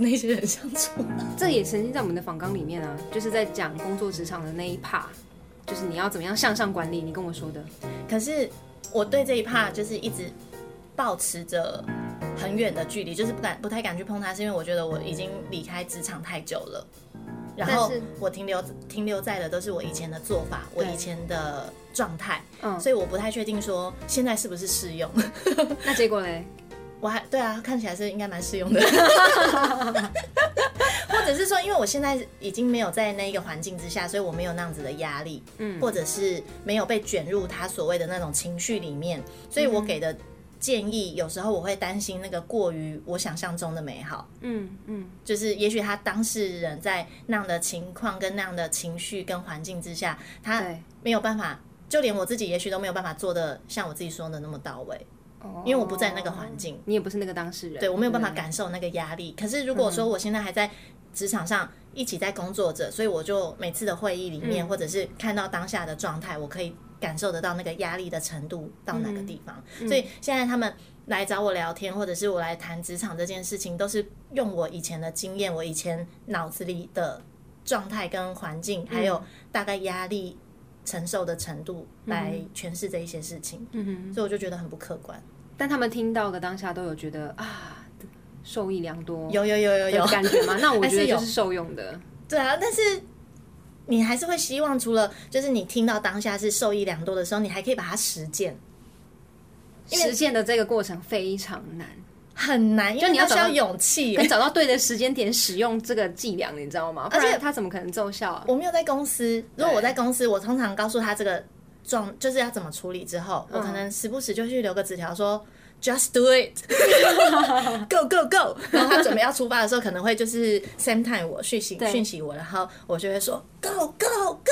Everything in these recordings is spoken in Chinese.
是那些人相处。这也曾经在我们的访纲里面啊，就是在讲工作职场的那一 part，就是你要怎么样向上管理，你跟我说的。可是我对这一 part 就是一直保持着很远的距离，就是不敢不太敢去碰它，是因为我觉得我已经离开职场太久了。然后我停留停留在的都是我以前的做法，我以前的状态，嗯所以我不太确定说现在是不是适用。那结果嘞？我还对啊，看起来是应该蛮适用的，或者是说，因为我现在已经没有在那一个环境之下，所以我没有那样子的压力，嗯。或者是没有被卷入他所谓的那种情绪里面，所以我给的建议有时候我会担心那个过于我想象中的美好，嗯嗯，就是也许他当事人在那样的情况跟那样的情绪跟环境之下，他，没有办法，就连我自己也许都没有办法做的像我自己说的那么到位，因为我不在那个环境。你也不是那个当事人，对我没有办法感受那个压力。可是如果说我现在还在职场上一起在工作着，所以我就每次的会议里面，嗯或者是看到当下的状态，我可以感受得到那个压力的程度到哪个地方。嗯所以现在他们来找我聊天，或者是我来谈职场这件事情，都是用我以前的经验，我以前脑子里的状态跟环境，还嗯有大概压力。承受的程度来诠释这一些事情，嗯哼，所以我就觉得很不客观。但他们听到的当下都有觉得啊，受益良多，有有有有有感觉吗？那我觉得就是受用的，对啊，但是你还是会希望，除了就是你听到当下是受益良多的时候，你还可以把它实践，为实践的这个过程非常难，很难，因为它需要需要勇气跟。找到对的时间点使用这个伎俩，你知道吗？而且然它怎么可能奏效啊？我没有在公司，如果我在公司，我通常告诉他这个状就是要怎么处理之后，我可能时不时就去留个纸条说。Just do it, go go go。然后他准备要出发的时候，可能会就是 same time 我讯息讯息我，然后我就会说 go go go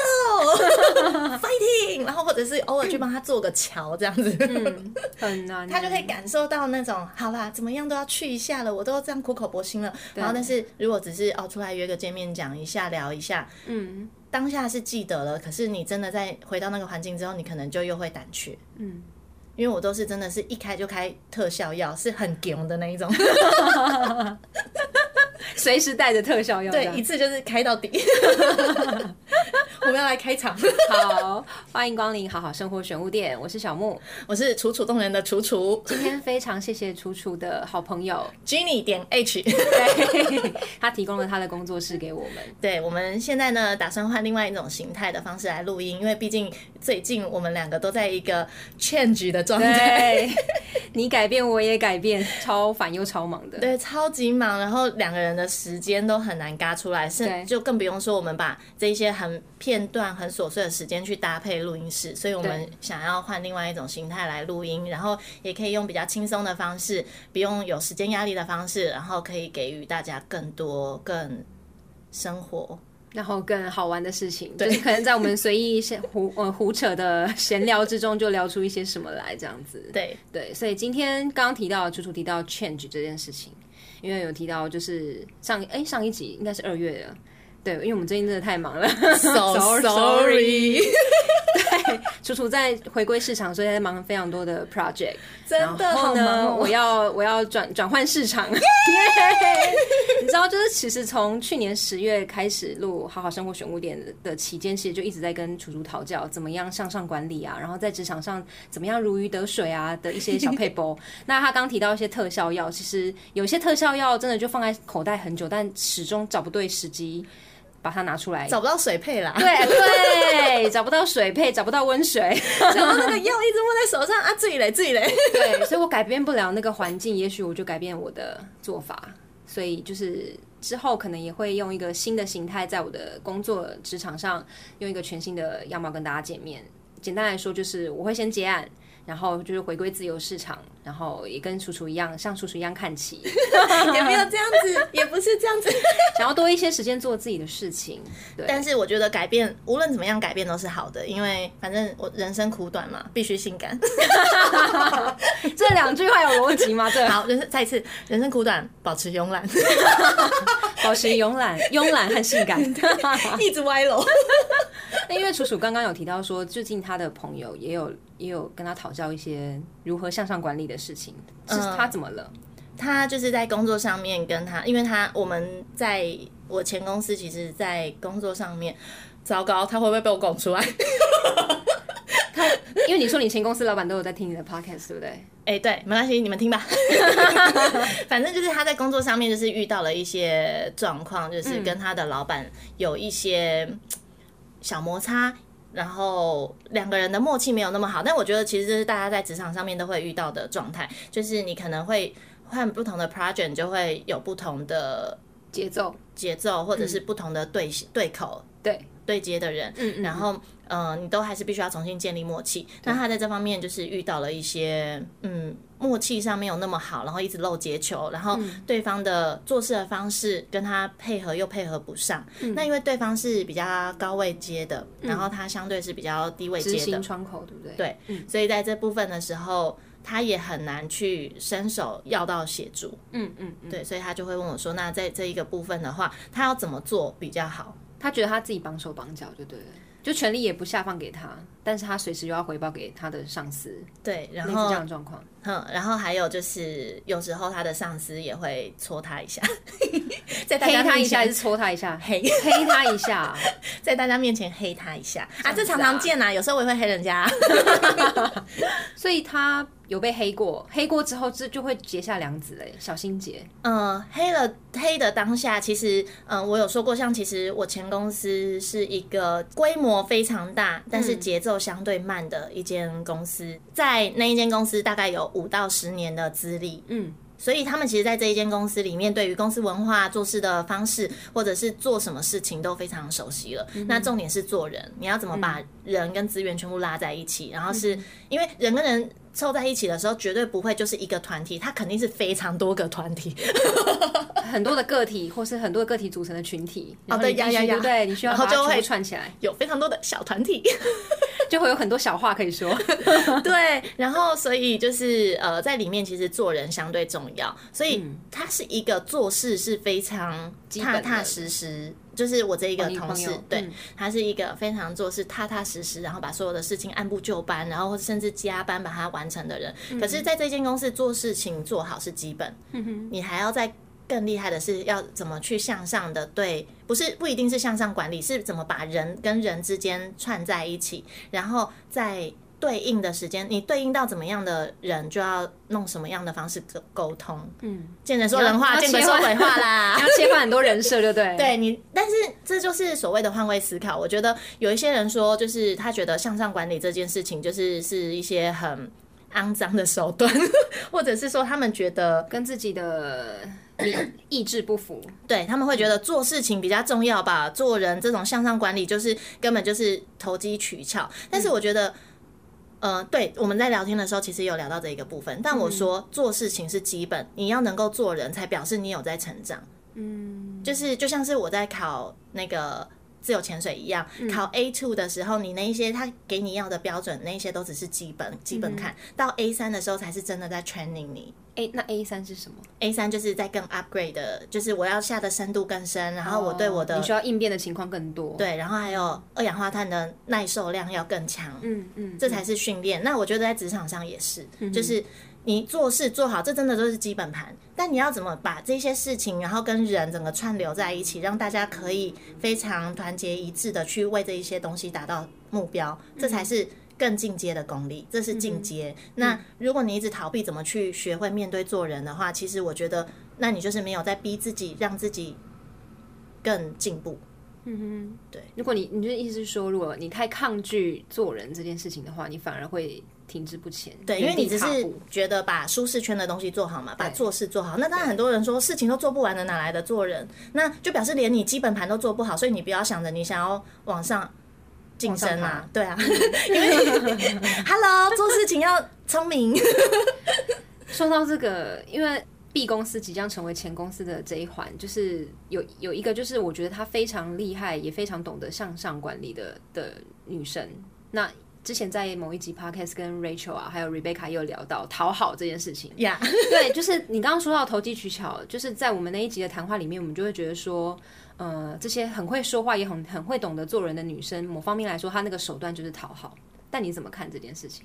fighting。然后或者是偶尔去帮他做个桥这样子。很难，他就可以感受到那种，好啦，怎么样都要去一下了，我都这样苦口婆心了。然后，但是如果只是哦出来约个见面讲一下聊一下，嗯当下是记得了，可是你真的在回到那个环境之后，你可能就又会胆怯。嗯，因为我都是真的是一开就开特效药，是很强的那一种，随时带着特效药这对，一次就是开到底。我们要来开场，好，欢迎光临好好生活选物店，我是小木。我是楚楚动人的楚楚今天非常谢谢楚楚的好朋友，Jenny 点 H。对，他提供了他的工作室给我们。对，我们现在呢，打算换另外一种形态的方式来录音，因为毕竟最近我们两个都在一个 change 的状态，对，你改变我也改变，超烦又超忙的。对，超级忙，然后两个人的时间都很难嘎出来，对。是就更不用说我们把这一些很片段、很琐碎的时间去搭配录音室，所以我们想要换另外一种形态来录音，然后也可以用比较轻松的方式，不用有时间压力的方式，然后可以给予大家更多、更生活。然后更好玩的事情，就是可能在我们随意闲胡呃胡扯的闲聊之中，就聊出一些什么来，这样子。对，对，所以今天刚刚提到，楚楚提到 change 这件事情，因为有提到就是上哎上一集应该是二月的，对，因为我们最近真的太忙了 So Sorry 楚楚在回归市场，所以在忙非常多的 project。真的然后呢，我要我要转转换市场，耶！你知道，就是其实从去年十月开始录《好好生活选物店》的期间，其实就一直在跟楚楚讨教怎么样向上管理啊，然后在职场上怎么样如鱼得水啊的一些小配包。那他刚提到一些特效药，其实有些特效药真的就放在口袋很久，但始终找不对时机把它拿出来。找不到水配啦，对对，找不到水配，找不到温水。然后那个药一直握在手上啊，自己嘞，自己嘞。对，所以我改变不了那个环境，也许我就改变我的做法。所以就是之后可能也会用一个新的形态，在我的工作职场上用一个全新的样貌跟大家见面。简单来说，就是我会先结案，然后就是回归自由市场，然后也跟楚楚一样，像楚楚一样看齐，也没有这样子，也不是这样子。想要多一些时间做自己的事情。对，但是我觉得改变，无论怎么样改变都是好的，因为反正我人生苦短嘛，必须性感。这两句话有逻辑吗？这好，人生再一次，人生苦短，保持慵懒，保持慵懒、慵懒和性感。一直歪楼。那因为楚楚刚刚有提到说，最近他的朋友也有也有跟他讨教一些如何向上管理的事情，是嗯他怎么了？他就是在工作上面跟他，因为他我们在我前公司，其实，在工作上面，糟糕，他会不会被我拱出来？他因为你说你前公司老板都有在听你的 podcast，对不对？哎、对，没关系，你们听吧。反正就是他在工作上面就是遇到了一些状况，就是跟他的老板有一些小摩擦。然后两个人的默契没有那么好，但我觉得其实这是大家在职场上面都会遇到的状态，就是你可能会换不同的 project，就会有不同的节奏，节奏，或者是不同的对对口对，对接的人，嗯嗯然后呃，你都还是必须要重新建立默契。那他在这方面就是遇到了一些嗯默契上没有那么好，然后一直漏接球，然后嗯。对方的做事的方式跟他配合又配合不上。嗯。那因为对方是比较高位接的，然后他相对是比较低位接的，窗口，对不对？对，所以在这部分的时候。他也很难去伸手要到协助，嗯嗯嗯，对，所以他就会问我说：“那在这一个部分的话，他要怎么做比较好？”他觉得他自己绑手绑脚就对了，就权力也不下放给他，但是他随时又要回报给他的上司，对，然后这样的状况。嗯，然后还有就是，有时候他的上司也会戳他一下，在大黑家面他一下还是前戳他一下？黑，黑他一下，在大家面前黑他一下啊，这常常见啊、有时候我也会黑人家。所以他有被黑过，黑过之后这就会结下梁子嘞，小心结。嗯，黑了黑的当下，其实嗯，我有说过，像其实我前公司是一个规模非常大，但是节奏相对慢的一间公司，在那一间公司大概有五到十年的资历，嗯，所以他们其实，在这一间公司里面，对于公司文化、做事的方式，或者是做什么事情都非常熟悉了。那重点是做人，你要怎么把人跟资源全部拉在一起？然后是因为人跟人凑在一起的时候，绝对不会就是一个团体，它肯定是非常多个团体。很多的个体或是很多的个体组成的群体，哦对呀呀呀对不对？你需要就会把它全部串起来，有非常多的小团体，就会有很多小话可以说。对，然后所以就是呃，在里面其实做人相对重要，所以它是一个做事是非常踏踏实实。就是我这一个同事，对嗯。他是一个非常做事踏踏实实，然后把所有的事情按部就班，然后甚至加班把它完成的人。可是，在这间公司做事情做好是基本，你还要再更厉害的是要怎么去向上的对，不是不一定是向上管理，是怎么把人跟人之间串在一起，然后在对应的时间，你对应到怎么样的人，就要弄什么样的方式沟沟通。嗯，见人说人话，见鬼说鬼话啦。要切换很多人设，对不对？对你，但是这就是所谓的换位思考。我觉得有一些人说，就是他觉得向上管理这件事情，就是是一些很肮脏的手段，或者是说他们觉得跟自己的意意志不符。对他们会觉得做事情比较重要吧，做人这种向上管理就是根本就是投机取巧。但是我觉得，呃，对我们在聊天的时候其实有聊到这一个部分，但我说做事情是基本，你要能够做人才表示你有在成长。嗯，就是就像是我在考那个自由潜水一样，嗯考 A two 的时候，你那一些他给你要的标准，那一些都只是基本基嗯本看，到 A 三的时候才是真的在 training 你。A 那 A 三是什么？A 三就是在更 upgrade 的，就是我要下的深度更深，然后我对我的、哦你需要应变的情况更多。，对，然后还有二氧化碳的耐受量要更强，嗯嗯，这才是训练。那我觉得在职场上也是，就是你做事做好，这真的都是基本盘。但你要怎么把这些事情，然后跟人整个串流在一起，让大家可以非常团结一致的去为这一些东西达到目标，这才是。更进阶的功力，这是进阶。那如果你一直逃避怎么去学会面对做人的话，其实我觉得，那你就是没有在逼自己，让自己更进步。嗯哼，对如果你你的意思是说，如果你太抗拒做人这件事情的话，你反而会停滞不前。对，因为你只是觉得把舒适圈的东西做好嘛，把做事做好。那当然，很多人说事情都做不完的，哪来的做人？那就表示连你基本盘都做不好，所以你不要想着你想要往上晋升往上啊，对啊，因为 Hello 做事情要聪明，说到这个，因为 B 公司即将成为前公司的这一环，就是有有一个，就是我觉得她非常厉害，也非常懂得向上管理的的女生。那之前在某一集 podcast 跟 Rachel 啊，还有 Rebecca 也有聊到讨好这件事情。呀、对，就是你刚刚说到投机取巧，就是在我们那一集的谈话里面，我们就会觉得说，呃，这些很会说话也很很会懂得做人的女生，某方面来说，她那个手段就是讨好。但你怎么看这件事情？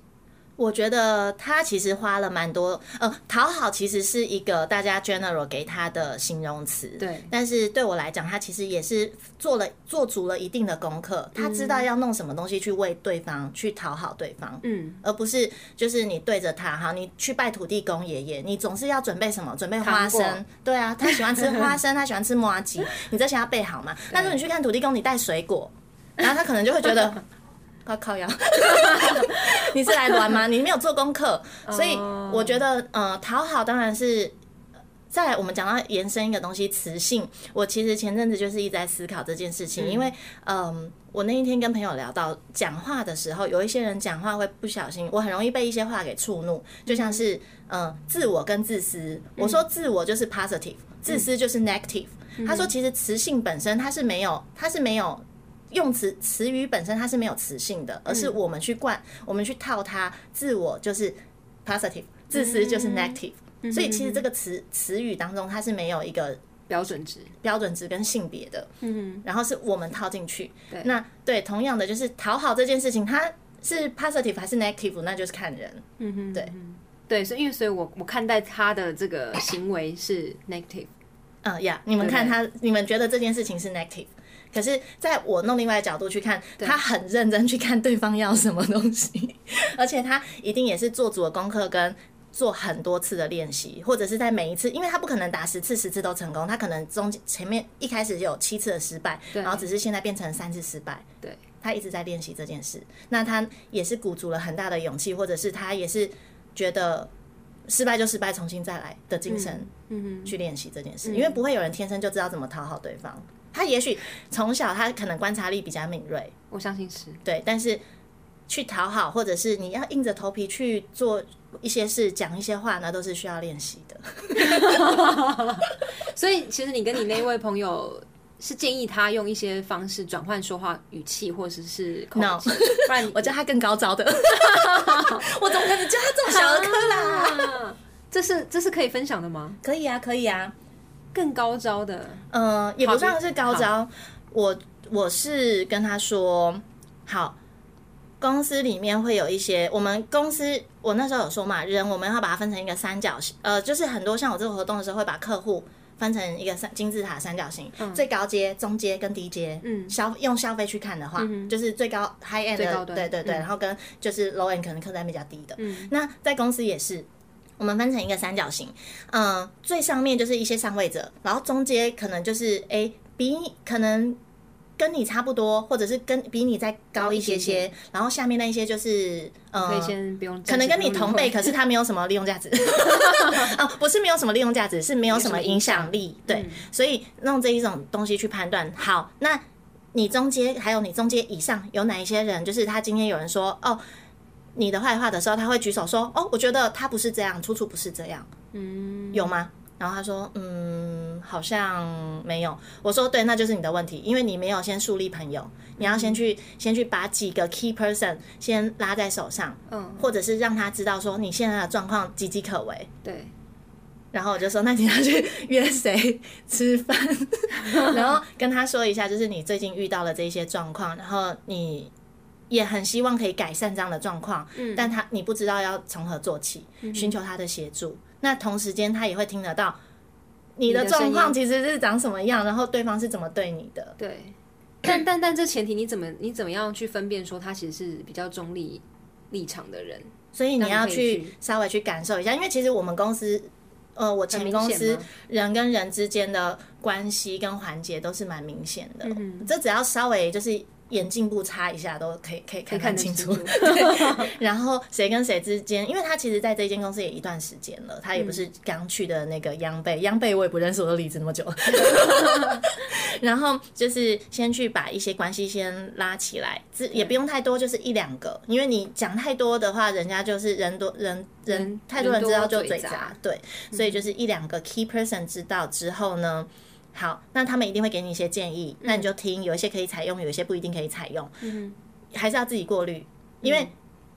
我觉得他其实花了蛮多，呃，讨好其实是一个大家 general 给他的形容词，对但是对我来讲，他其实也是做了做足了一定的功课，他知道要弄什么东西去为对方去讨好对方，嗯，而不是就是你对着他哈，你去拜土地公爷爷，你总是要准备什么？准备花生，对啊，他喜欢吃花生，他喜欢吃麻吉，你这些要备好嘛。但是你去看土地公，你带水果，然后他可能就会觉得。靠靠腰，你是来玩吗？你没有做功课，所以我觉得，呃，讨好当然是。再来，我们讲到延伸一个东西，磁性。我其实前阵子就是一直在思考这件事情，因为，嗯，我那一天跟朋友聊到讲话的时候，有一些人讲话会不小心，我很容易被一些话给触怒，就像是，嗯，自我跟自私。我说自我就是 positive，自私就是 negative。他说，其实磁性本身它是没有，它是没有用词词语本身它是没有词性的，而是我们去灌，我们去套它，自我就是 positive，自私就是 negative。所以其实这个词词语当中，它是没有一个标准值，标准值跟性别的，嗯，然后是我们套进去。对。那对同样的就是讨好这件事情，它是 positive 还是 negative，那就是看人。嗯哼，对。对，所以因为所以我我看待他的这个行为是 negative，嗯呀，你们看他，你们觉得这件事情是 negative，可是在我弄另外的角度去看，他很认真去看对方要什么东西，而且他一定也是做足了功课跟。做很多次的练习，或者是在每一次，因为他不可能打十次十次都成功，他可能中前面一开始有七次的失败，然后只是现在变成三次失败。对，他一直在练习这件事，那他也是鼓足了很大的勇气，或者是他也是觉得失败就失败，重新再来的精神，嗯嗯，去练习这件事，因为不会有人天生就知道怎么讨好对方，他也许从小他可能观察力比较敏锐，我相信是对，但是去讨好，或者是你要硬着头皮去做。一些事讲一些话呢，都是需要练习的。所以，其实你跟你那位朋友是建议他用一些方式转换说话语气，或者是口气，不然我叫他更高招的。我怎么可能教他这么小儿科啦？这是这是可以分享的吗？可以啊，可以啊，更高招的。嗯，也不算是高招。我我是跟他说好。公司里面会有一些，我们公司我那时候有说嘛，人我们要把它分成一个三角形，呃，就是很多像我这个活动的时候，会把客户分成一个三金字塔三角形，最高阶、中阶跟低阶，嗯，消用消费去看的话，就是最高 high end 的，对对对，然后跟就是 low end 可能客单比较低的，嗯，那在公司也是，我们分成一个三角形，嗯，最上面就是一些上位者，然后中间可能就是哎比可能。跟你差不多，或者是跟比你再高一些些，然后下面那一些就是呃，可以先不用，可能跟你同辈，可是他没有什么利用价值。哦，不是没有什么利用价值，是没有什么影响力。对，所以用这一种东西去判断。好，那你中间还有你中间以上有哪一些人？就是他今天有人说哦你的坏话的时候，他会举手说哦，我觉得他不是这样，处处不是这样。嗯，有吗？然后他说：“嗯，好像没有。”我说：“对，那就是你的问题，因为你没有先树立朋友，你要先去先去把几个 key person 先拉在手上，嗯，或者是让他知道说你现在的状况岌岌可危。”对。然后我就说：“那你要去约谁吃饭？然后跟他说一下，就是你最近遇到了这些状况，然后你也很希望可以改善这样的状况，嗯，但他你不知道要从何做起，寻求他的协助。”那同时间，他也会听得到你的状况其实是长什么样，然后对方是怎么对你的。对，但但但这前提，你怎么你怎么样去分辨说他其实是比较中立立场的人？所以你要去稍微去感受一下，因为其实我们公司，呃，我前公司人跟人之间的关系跟环节都是蛮明显的。嗯，这只要稍微就是。眼镜布擦一下都可以，可以看看清楚。然后谁跟谁之间，因为他其实在这间公司也一段时间了，他也不是刚去的那个央贝，央贝我也不认识，我都离职那么久。然后就是先去把一些关系先拉起来，这也不用太多，就是一两个，因为你讲太多的话，人家就是人多人人太多人知道就嘴杂，对，所以就是一两个 key person 知道之后呢。好，那他们一定会给你一些建议，那你就听，有一些可以采用，有一些不一定可以采用，嗯，还是要自己过滤，因为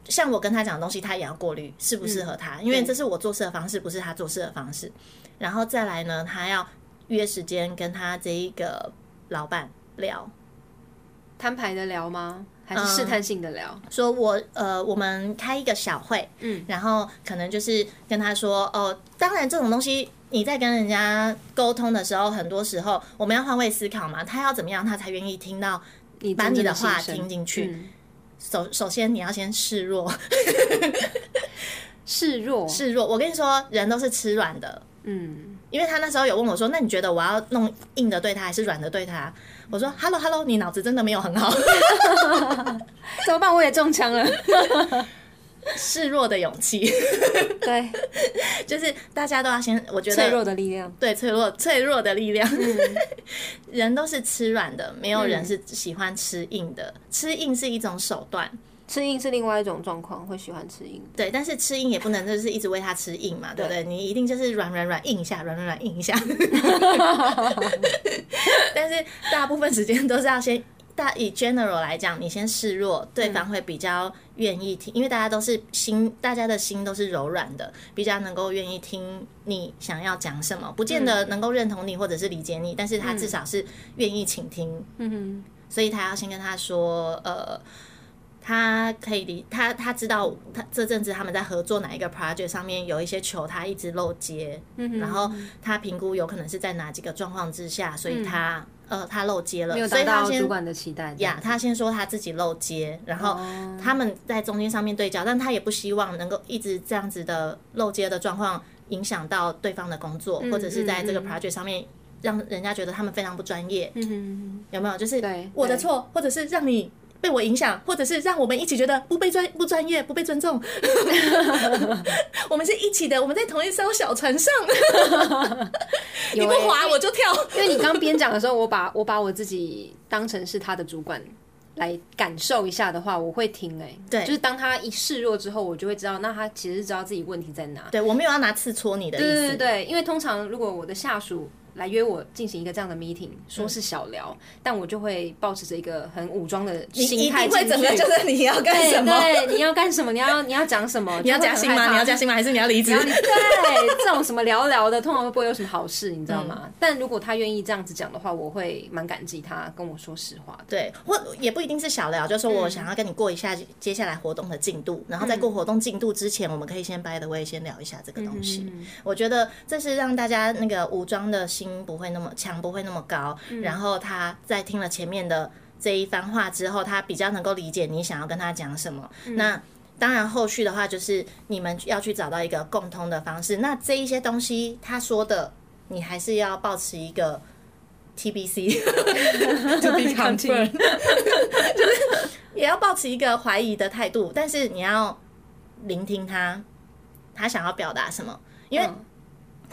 像我跟他讲的东西，他也要过滤适不适合他，因为这是我做事的方式，不是他做事的方式。然后再来呢，他要约时间跟他这一个老板聊，摊牌的聊吗？还是试探性的聊？说我呃，我们开一个小会，嗯，然后可能就是跟他说，哦，当然这种东西你在跟人家沟通的时候，很多时候我们要换位思考嘛，他要怎么样，他才愿意听到你把你的话听进去。嗯首首先你要先示弱，示弱，示弱。我跟你说，人都是吃软的，嗯，因为他那时候有问我说：“那你觉得我要弄硬的对他，还是软的对他？”我说：“Hello Hello，你脑子真的没有很好，怎么办？我也中枪了。示弱的勇气，对，就是大家都要先，我觉得脆弱的力量。对脆弱脆弱的力量，人都是吃软的，没有人是喜欢吃硬的。吃硬是一种手段，吃硬是另外一种状况，会喜欢吃硬。对，但是吃硬也不能就是一直喂他吃硬嘛，对不对？你一定就是软软软硬一下，软软软硬一下。但是大部分时间都是要先大以 general 来讲，你先示弱，对方会比较愿意听，因为大家都是心，大家的心都是柔软的，比较能够愿意听你想要讲什么，不见得能够认同你或者是理解你，但是他至少是愿意倾听。嗯所以他要先跟他说，呃，他可以理他他知道他这阵子他们在合作哪一个 project 上面有一些球他一直漏接，嗯然后他评估有可能是在哪几个状况之下，所以他、呃他漏接了，所以他先主管的期待。呀，他先说他自己漏接，然后哦他们在中间上面对焦，但他也不希望能够一直这样子的漏接的状况影响到对方的工作，或者是在这个 project 上面让人家觉得他们非常不专业，嗯，有没有？就是我的错，或者是让你。被我影响，或者是让我们一起觉得不被专不专业、不被尊重。我们是一起的，我们在同一艘小船上。你不滑我就跳。因为你刚边讲的时候，我把我把我自己当成是他的主管来感受一下的话，我会听哎、对就是当他一示弱之后，我就会知道，那他其实知道自己问题在哪。对我没有要拿刺戳你的意思。对对对，因为通常如果我的下属来约我进行一个这样的 meeting，说是小聊，但我就会保持着一个很武装的心态你会。整个就是你要干什么？对，你要干什么？你要你要讲什么？你要加薪吗？你要加薪。吗？还是你要离职对这种什么聊聊的，通常都不会有什么好事，你知道吗？但如果他愿意这样子讲的话，我会蛮感激他跟我说实话的。对，或也不一定是小聊，就是说我想要跟你过一下接下来活动的进度，然后在过活动进度之前，我们可以先 by the way 先聊一下这个东西。我觉得这是让大家那个武装的心不会那么强，不会那么高。然后他在听了前面的这一番话之后，他比较能够理解你想要跟他讲什么。那当然，后续的话就是你们要去找到一个共通的方式。那这一些东西他说的，你还是要保持一个 TBC to be confirmed，就是也要保持一个怀疑的态度，但是你要聆听他，他想要表达什么，因为嗯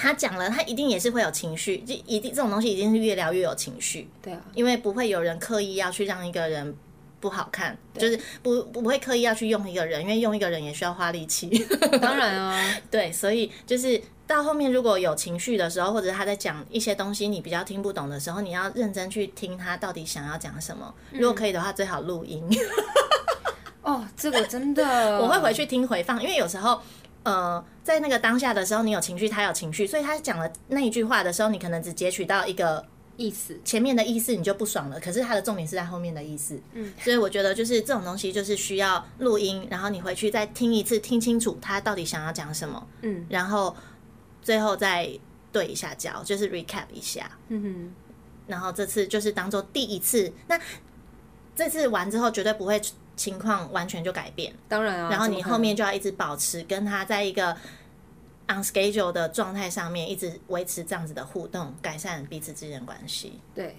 他讲了，他一定也是会有情绪，就一定这种东西一定是越聊越有情绪，对啊，因为不会有人刻意要去让一个人。不好看，就是不不会刻意要去用一个人，因为用一个人也需要花力气。当然啊，对，所以就是到后面如果有情绪的时候，或者他在讲一些东西你比较听不懂的时候，你要认真去听他到底想要讲什么。如果可以的话，最好录音。哦，这个真的，我会回去听回放，因为有时候。呃，在那个当下的时候，你有情绪，他有情绪，所以他讲了那一句话的时候，你可能只截取到一个意思。前面的意思，你就不爽了。可是他的重点是在后面的意思，嗯，所以我觉得就是这种东西，就是需要录音，然后你回去再听一次，听清楚他到底想要讲什么，嗯然后最后再对一下焦，就是 recap 一下，嗯哼然后这次就是当做第一次。那这次完之后，绝对不会情况完全就改变，当然啊。然后你后面就要一直保持跟他在一个 on schedule 的状态上面，一直维持这样子的互动，改善彼此之间的关系。对，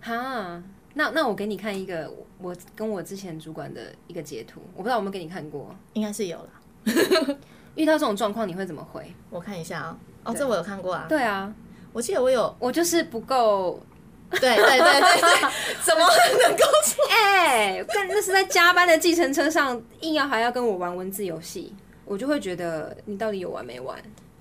哈，那那我给你看一个我我跟我之前主管的一个截图，我不知道有没有给你看过。应该是有了，遇到这种状况你会怎么回？我看一下啊、哦，这我有看过啊，对啊，我记得我有，我就是不够，对对对对对，怎么能够说？哎、但那是在加班的计程车上，硬要还要跟我玩文字游戏，我就会觉得你到底有完没完？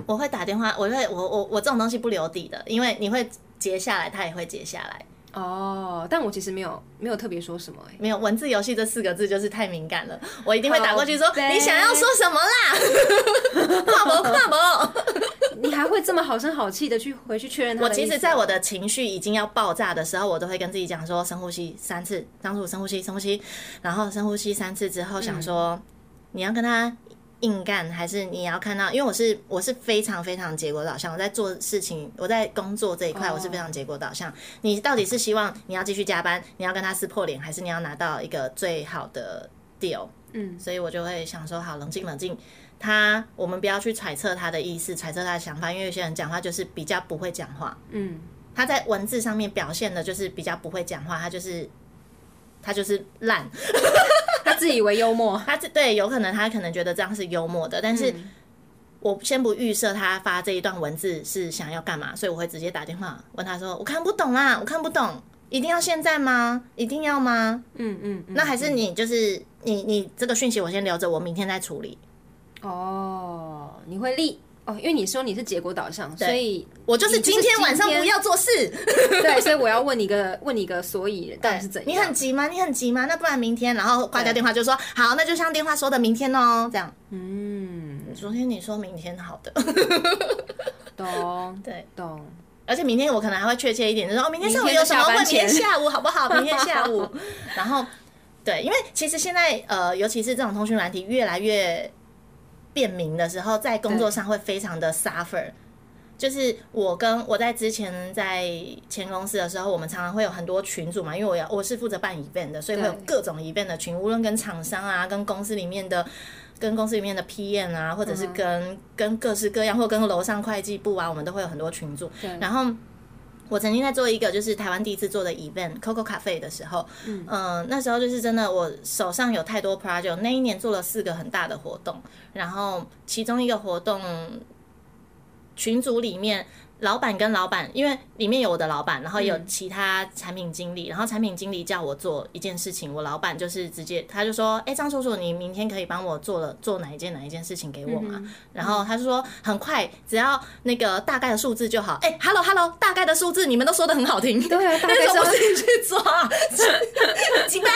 我会打电话，我会我我我这种东西不留底的，因为你会截下来，他也会截下来。哦，但我其实没有没有特别说什么、哎，没有文字游戏这四个字就是太敏感了，我一定会打过去说你想要说什么啦？跨 博跨博，你还还会这么好声好气的去回去确认他我？其实，在我的情绪已经要爆炸的时候，我都会跟自己讲说：深呼吸三次，张楚深呼吸，深呼吸，然后深呼吸三次之后，想说、嗯你要跟他硬干，还是你要看到？因为我是我是非常非常结果导向，我在做事情，我在工作这一块，哦我是非常结果导向。你到底是希望你要继续加班，你要跟他撕破脸，还是你要拿到一个最好的 deal？嗯所以我就会想说，好，冷静冷静。他，我们不要去揣测他的意思，揣测他的想法，因为有些人讲话就是比较不会讲话。嗯，他在文字上面表现的就是比较不会讲话，他就是他就是烂，他自以为幽默，他这对有可能他可能觉得这样是幽默的，但是嗯我先不预设他发这一段文字是想要干嘛，所以我会直接打电话问他说：“我看不懂啦，我看不懂，一定要现在吗？一定要吗？嗯嗯，嗯那还是你就是你你这个讯息我先留着，我明天再处理。哦，你会立哦，因为你说你是结果导向，所以我就是今天晚上不要做事。对，所以我要问你一个问你一个所以到底是怎样？你很急吗？你很急吗？那不然明天，然后挂掉电话就说好，那就像电话说的明天哦，这样。嗯，昨天你说明天好的，懂 对，懂，而且明天我可能还会确切一点，就说哦，明天上午有什么？问明天前下午好不好？明天下午，然后对，因为其实现在呃，尤其是这种通讯软体越来越便民的时候，在工作上会非常的 suffer。就是我跟我在之前在前公司的时候，我们常常会有很多群组嘛，因为我要我是负责办 event 的，所以会有各种 event 的群，无论跟厂商啊，跟公司里面的。跟公司里面的 PM 啊，或者是跟、跟各式各样，或跟楼上会计部啊，我们都会有很多群组。然后我曾经在做一个就是台湾第一次做的 event Coco Cafe 的时候，嗯、那时候就是真的我手上有太多 project，那一年做了四个很大的活动，然后其中一个活动群组里面。老板跟老板，因为里面有我的老板，然后有其他产品经理，然后产品经理叫我做一件事情，我老板就是直接他就说，哎、张叔叔，你明天可以帮我做了做哪一件哪一件事情给我吗？然后他就说很快，只要那个大概的数字就好。哎、h e l l o Hello，大概的数字你们都说的很好听，对啊，大概为什么是 自己去抓？几百，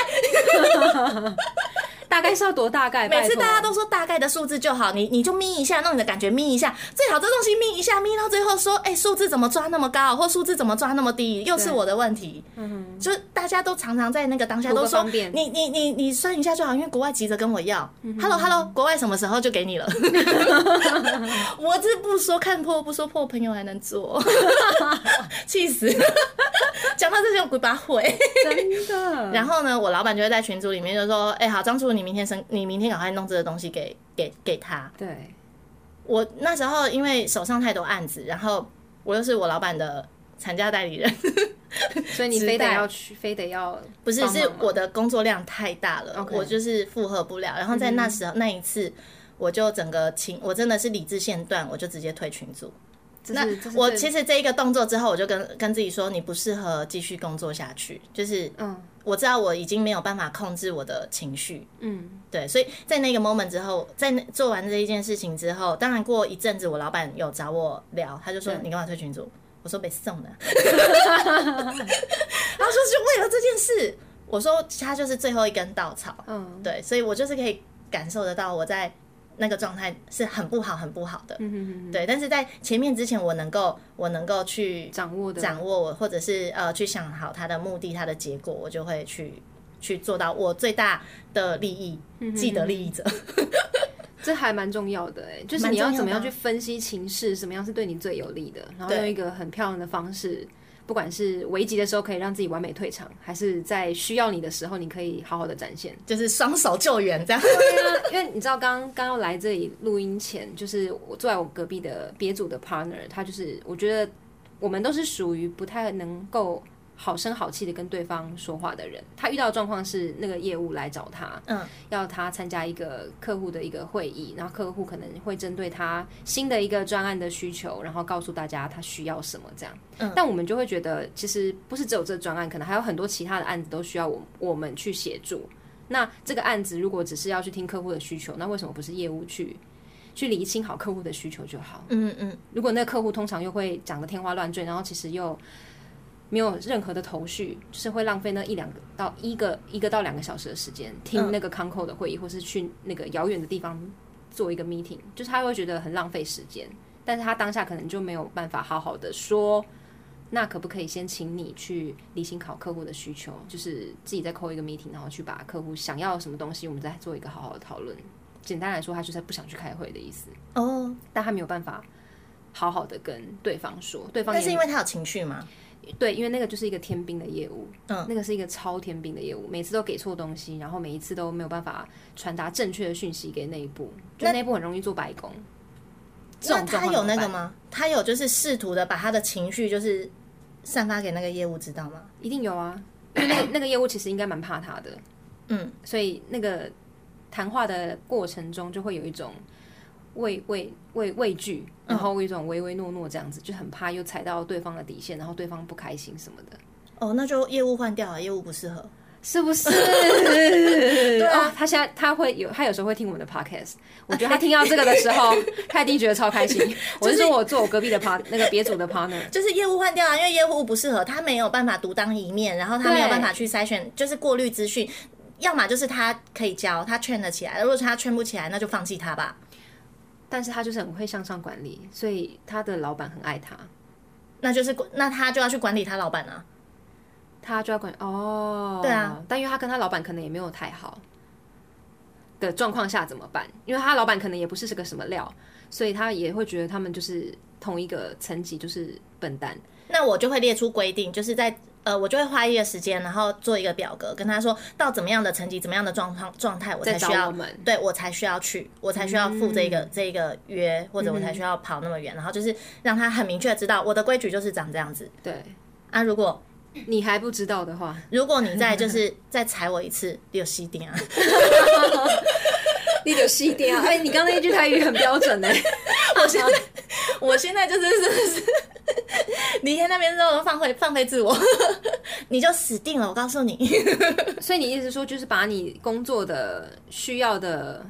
大概是要多大概？每次大家都说大概的数字就好，你你就眯一下，弄你的感觉眯一下，最好这东西眯一下，眯到最后说，哎、数字怎么抓那么高，或数字怎么抓那么低，又是我的问题。嗯就大家都常常在那个当下都说，你你你你算一下就好，因为国外急着跟我要。Hello 嗯 Hello，国外什么时候就给你了？我这不说看破不说破，朋友还能做，气死！讲到这些我鬼把毁。真的。然后呢，我老板就会在群组里面就说：“哎、好，张叔，你明天生，你明天赶快弄这个东西给给给他。对，”我那时候因为手上太多案子，然后我又是我老板的产假代理人，所以你非得要去，非得要不是是我的工作量太大了我就是负荷不了。然后在那时候、那一次，我就整个情，我真的是理智线断，我就直接退群组。那我其实这一个动作之后，我就跟跟自己说，你不适合继续工作下去。就是嗯我知道我已经没有办法控制我的情绪，嗯。对，所以在那个 moment 之后，在那做完这一件事情之后，当然过一阵子，我老板有找我聊，他就说你干嘛退群组？我说被送的，然后说是为了这件事，我说他就是最后一根稻草，嗯，对，所以我就是可以感受得到我在那个状态是很不好、很不好的，嗯哼哼哼。对，但是在前面之前，我能够我能够去掌握的掌握我，或者是呃去想好它的目的、它的结果，我就会去去做到我最大的利益，嗯既得利益者。这还蛮重要的哎，就是你要怎么样去分析情势，什么样是对你最有利的，然后用一个很漂亮的方式，不管是危急的时候可以让自己完美退场，还是在需要你的时候，你可以好好的展现。就是双手救援这样。对啊，因为你知道刚刚要来这里录音前，就是我坐在我隔壁的别组的 partner，他就是我觉得我们都是属于不太能够好声好气的跟对方说话的人。他遇到的状况是那个业务来找他，嗯，要他参加一个客户的一个会议，然后客户可能会针对他新的一个专案的需求，然后告诉大家他需要什么这样。嗯但我们就会觉得，其实不是只有这专案，可能还有很多其他的案子都需要我我们去协助。那这个案子如果只是要去听客户的需求，那为什么不是业务去去厘清好客户的需求就好？嗯嗯，如果那个客户通常又会讲的天花乱坠，然后其实又没有任何的头绪，就是会浪费那一两个到一个一个到两个小时的时间听那个 Conco 的会议，或是去那个遥远的地方做一个 meeting，就是他会觉得很浪费时间。但是他当下可能就没有办法好好的说，那可不可以先请你去理清考客户的需求，就是自己再扣一个 meeting，然后去把客户想要什么东西，我们再做一个好好的讨论。简单来说，他就是不想去开会的意思。哦，但他没有办法好好的跟对方说，对方但是因为他有情绪嘛，对，因为那个就是一个天兵的业务，嗯那个是一个超天兵的业务，每次都给错东西，然后每一次都没有办法传达正确的讯息给内部，就内部很容易做白工。这那他有？那个吗？他有就是试图的把他的情绪就是散发给那个业务知道吗？一定有啊，因为那个那个业务其实应该蛮怕他的，嗯，所以那个谈话的过程中就会有一种畏畏畏畏惧，然后有一种唯唯诺诺这样子，就很怕又踩到对方的底线，然后对方不开心什么的。哦，那就业务换掉了，业务不适合。是不是？对啊哦，他现在他会有，他有时候会听我们的 podcast。我觉得他 听到这个的时候，他一定觉得超开心。我是说我做我隔壁的 part 那个别组的 partner，就是业务换掉啊，因为业务不适合，他没有办法独当一面，然后他没有办法去筛选，就是过滤资讯。要么就是他可以教，他劝得起来；如果是他劝不起来，那就放弃他吧。但是他就是很会向上管理，所以他的老板很爱他，那就是那他就要去管理他老板啊。他就要管哦。对啊，但因为他跟他老板可能也没有太好的状况下怎么办？因为他老板可能也不是是个什么料，所以他也会觉得他们就是同一个层级，就是笨蛋。那我就会列出规定，就是在呃，我就会花一个时间，然后做一个表格，跟他说到怎么样的成绩、怎么样的状况状态，我才需要我们对我才需要去，我才需要付这个、这个约，或者我才嗯需要跑那么远，然后就是让他很明确知道我的规矩就是长这样子对啊。如果你还不知道的话，如果你再就是 再踩我一次，你有吸点啊！你有细点啊！哎，你刚刚那一句台语很标准呢。我现在 我现在就是是是，离开那边之后放飞放飞自我，你就死定了！我告诉你，所以你意思说，就是把你工作的需要的，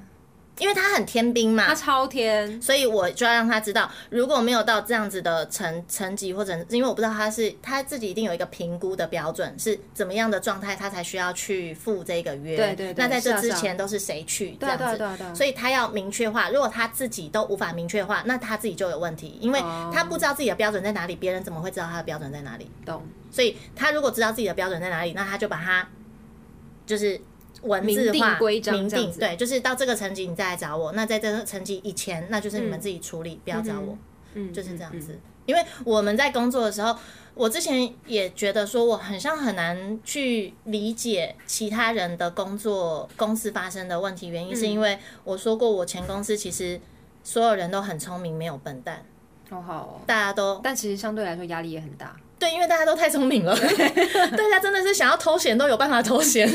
因为他很天兵嘛他，超天，所以我就要让他知道，如果没有到这样子的成成绩，或者因为我不知道他是他自己一定有一个评估的标准，是怎么样的状态，他才需要去付这个约。对对对那在这之前都是谁去这样子？对啊对啊对啊所以他要明确化，如果他自己都无法明确化，那他自己就有问题，因为哦他不知道自己的标准在哪里，别人怎么会知道他的标准在哪里？懂？所以他如果知道自己的标准在哪里，那他就把他就是文字化、规章明定对，就是到这个层级你再来找我。那在这个层级以前，那就是你们嗯自己处理，不要找我，嗯，就是这样子。嗯。因为我们在工作的时候，我之前也觉得说，我很像很难去理解其他人的工作公司发生的问题，原因嗯是因为我说过，我前公司其实所有人都很聪明，没有笨蛋，哦好哦。大家都但其实相对来说压力也很大。对，因为大家都太聪明了，大家 真的是想要偷闲都有办法偷闲，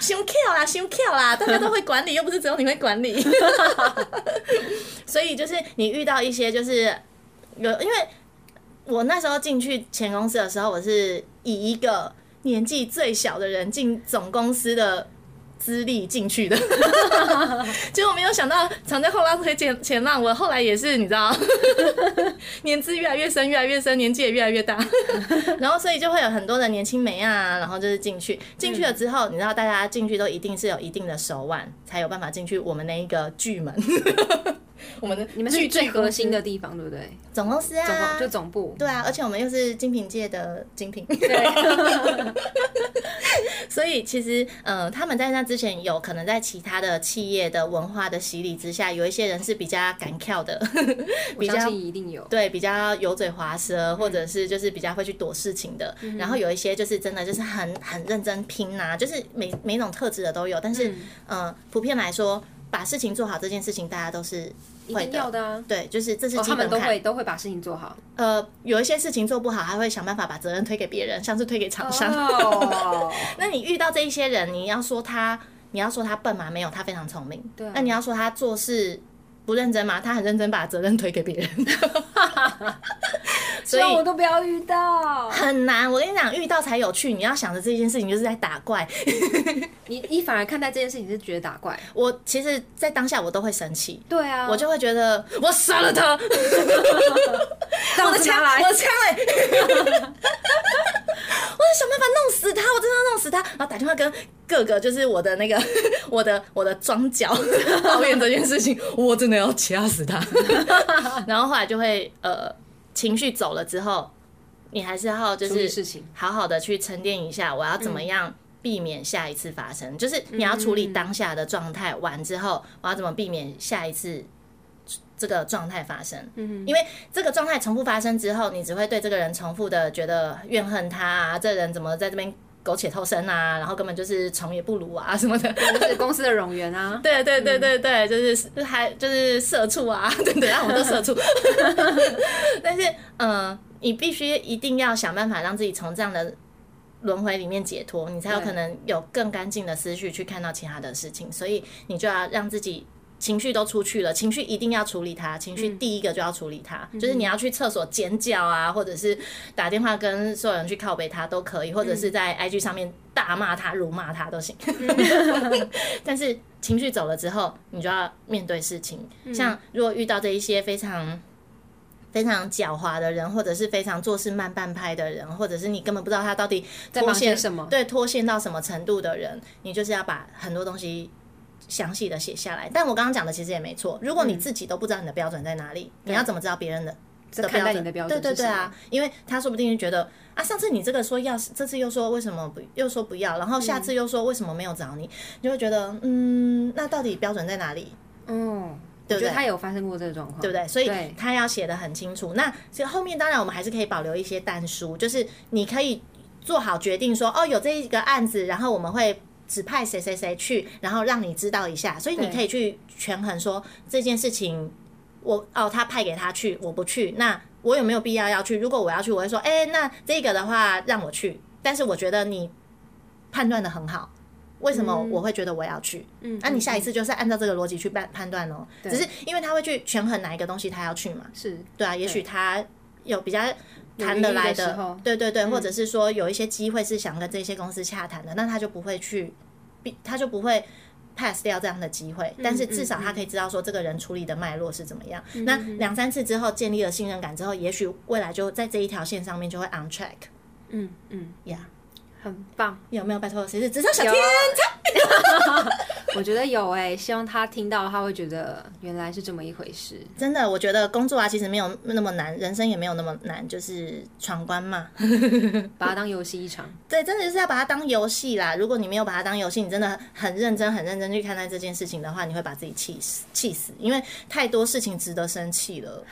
胸跳啦，胸跳啦，大家都会管理，又不是只有你会管理，所以就是你遇到一些就是有，因为我那时候进去前公司的时候，我是以一个年纪最小的人进总公司的。资历进去的，结果没有想到藏在后浪推前前浪，我后来也是你知道，年资越来越深，越来越深，年纪也越来越大，然后所以就会有很多的年轻美啊，然后就是进去，进去了之后，你知道大家进去都一定是有一定的手腕，才有办法进去我们那一个巨门，我们的你们是最核心的的地方，对不对？总公司啊总，就总部。对啊，而且我们又是精品界的精品，对，所以其实，呃，他们在那之前有可能在其他的企业的文化的洗礼之下，有一些人是比较敢跳的，比较一定有。对比较油嘴滑舌，或者是就是比较会去躲事情的。嗯然后有一些就是真的就是很很认真拼呐、就是每每种特质的都有。但是，嗯呃，普遍来说，把事情做好这件事情，大家都是会的啊。对，就是这是。他们都会都会把事情做好。呃，有一些事情做不好，还会想办法把责任推给别人，像是推给厂商。哦，那你遇到这一些人，你要说他，你要说他笨吗？没有，他非常聪明。对啊那你要说他做事不认真吗？他很认真，把责任推给别人。所以我都不要遇到。很难。我跟你讲，遇到才有趣。你要想着这件事情就是在打怪。你你反而看待这件事情是觉得打怪。我其实，在当下我都会生气。对啊，我就会觉得我杀了他，我我的枪来，我的枪嘞！我就想办法弄死他，我真的要弄死他，然后打电话跟各个就是我的那个 我的我的庄脚 抱怨这件事情，我真的要掐死他。然后后来就会呃情绪走了之后，你还是要就是事情好好的去沉淀一下，我要怎么样避免下一次发生？就是你要处理当下的状态完之后，我要怎么避免下一次这个状态发生？嗯，因为这个状态重复发生之后，你只会对这个人重复的觉得怨恨他啊，这人怎么在这边？苟且偷生啊，然后根本就是虫也不如啊什么的，就是公司的冗员啊。对对对对对，就是还就是社畜啊，对对，让我们都社畜。但是，嗯，你必须一定要想办法让自己从这样的轮回里面解脱，你才有可能有更干净的思绪去看到其他的事情。所以，你就要让自己。情绪都出去了，情绪一定要处理它。情绪第一个就要处理它，就是你要去厕所尖叫啊，或者是打电话跟所有人去靠背他都可以，或者是在 IG 上面大骂他、辱骂他都行。但是情绪走了之后，你就要面对事情。像如果遇到这一些非常非常狡猾的人，或者是非常做事慢半拍的人，或者是你根本不知道他到底脱线什么，对脱线到什么程度的人，你就是要把很多东西。详细的写下来，但我刚刚讲的其实也没错。如果你自己都不知道你的标准在哪里，你要怎么知道别人的的标准？对对对啊，因为他说不定就觉得啊，上次你这个说要，这次又说为什么不，又说不要，然后下次又说为什么没有找你，你会觉得嗯，那到底标准在哪里？嗯，对不对？他有发生过这个状况，对不对？所以他要写的很清楚。那其实后面当然我们还是可以保留一些单书，就是你可以做好决定说哦，有这一个案子，然后我们会。指派谁谁谁去，然后让你知道一下，所以你可以去权衡说这件事情，我哦他派给他去，我不去，那我有没有必要要去？如果我要去，我会说，哎，那这个的话让我去，但是我觉得你判断的很好，为什么我会觉得我要去？嗯，那你下一次就是按照这个逻辑去判判断哦。只是因为他会去权衡哪一个东西他要去嘛，是。对啊，也许他有比较。谈得来的，对对对，或者是说有一些机会是想跟这些公司洽谈的，那他就不会去，他就不会 pass 掉这样的机会。但是至少他可以知道说这个人处理的脉络是怎么样。那两三次之后建立了信任感之后，也许未来就在这一条线上面就会 on track。嗯嗯，Yeah。很棒，有没有？拜托，谁是职场小天才？我觉得有哎，希望他听到，他会觉得原来是这么一回事。真的，我觉得工作啊，其实没有那么难，人生也没有那么难，就是闯关嘛，把它当游戏一场。对，真的就是要把它当游戏啦。如果你没有把它当游戏，你真的很认真、很认真去看待这件事情的话，你会把自己气死、气死，因为太多事情值得生气了。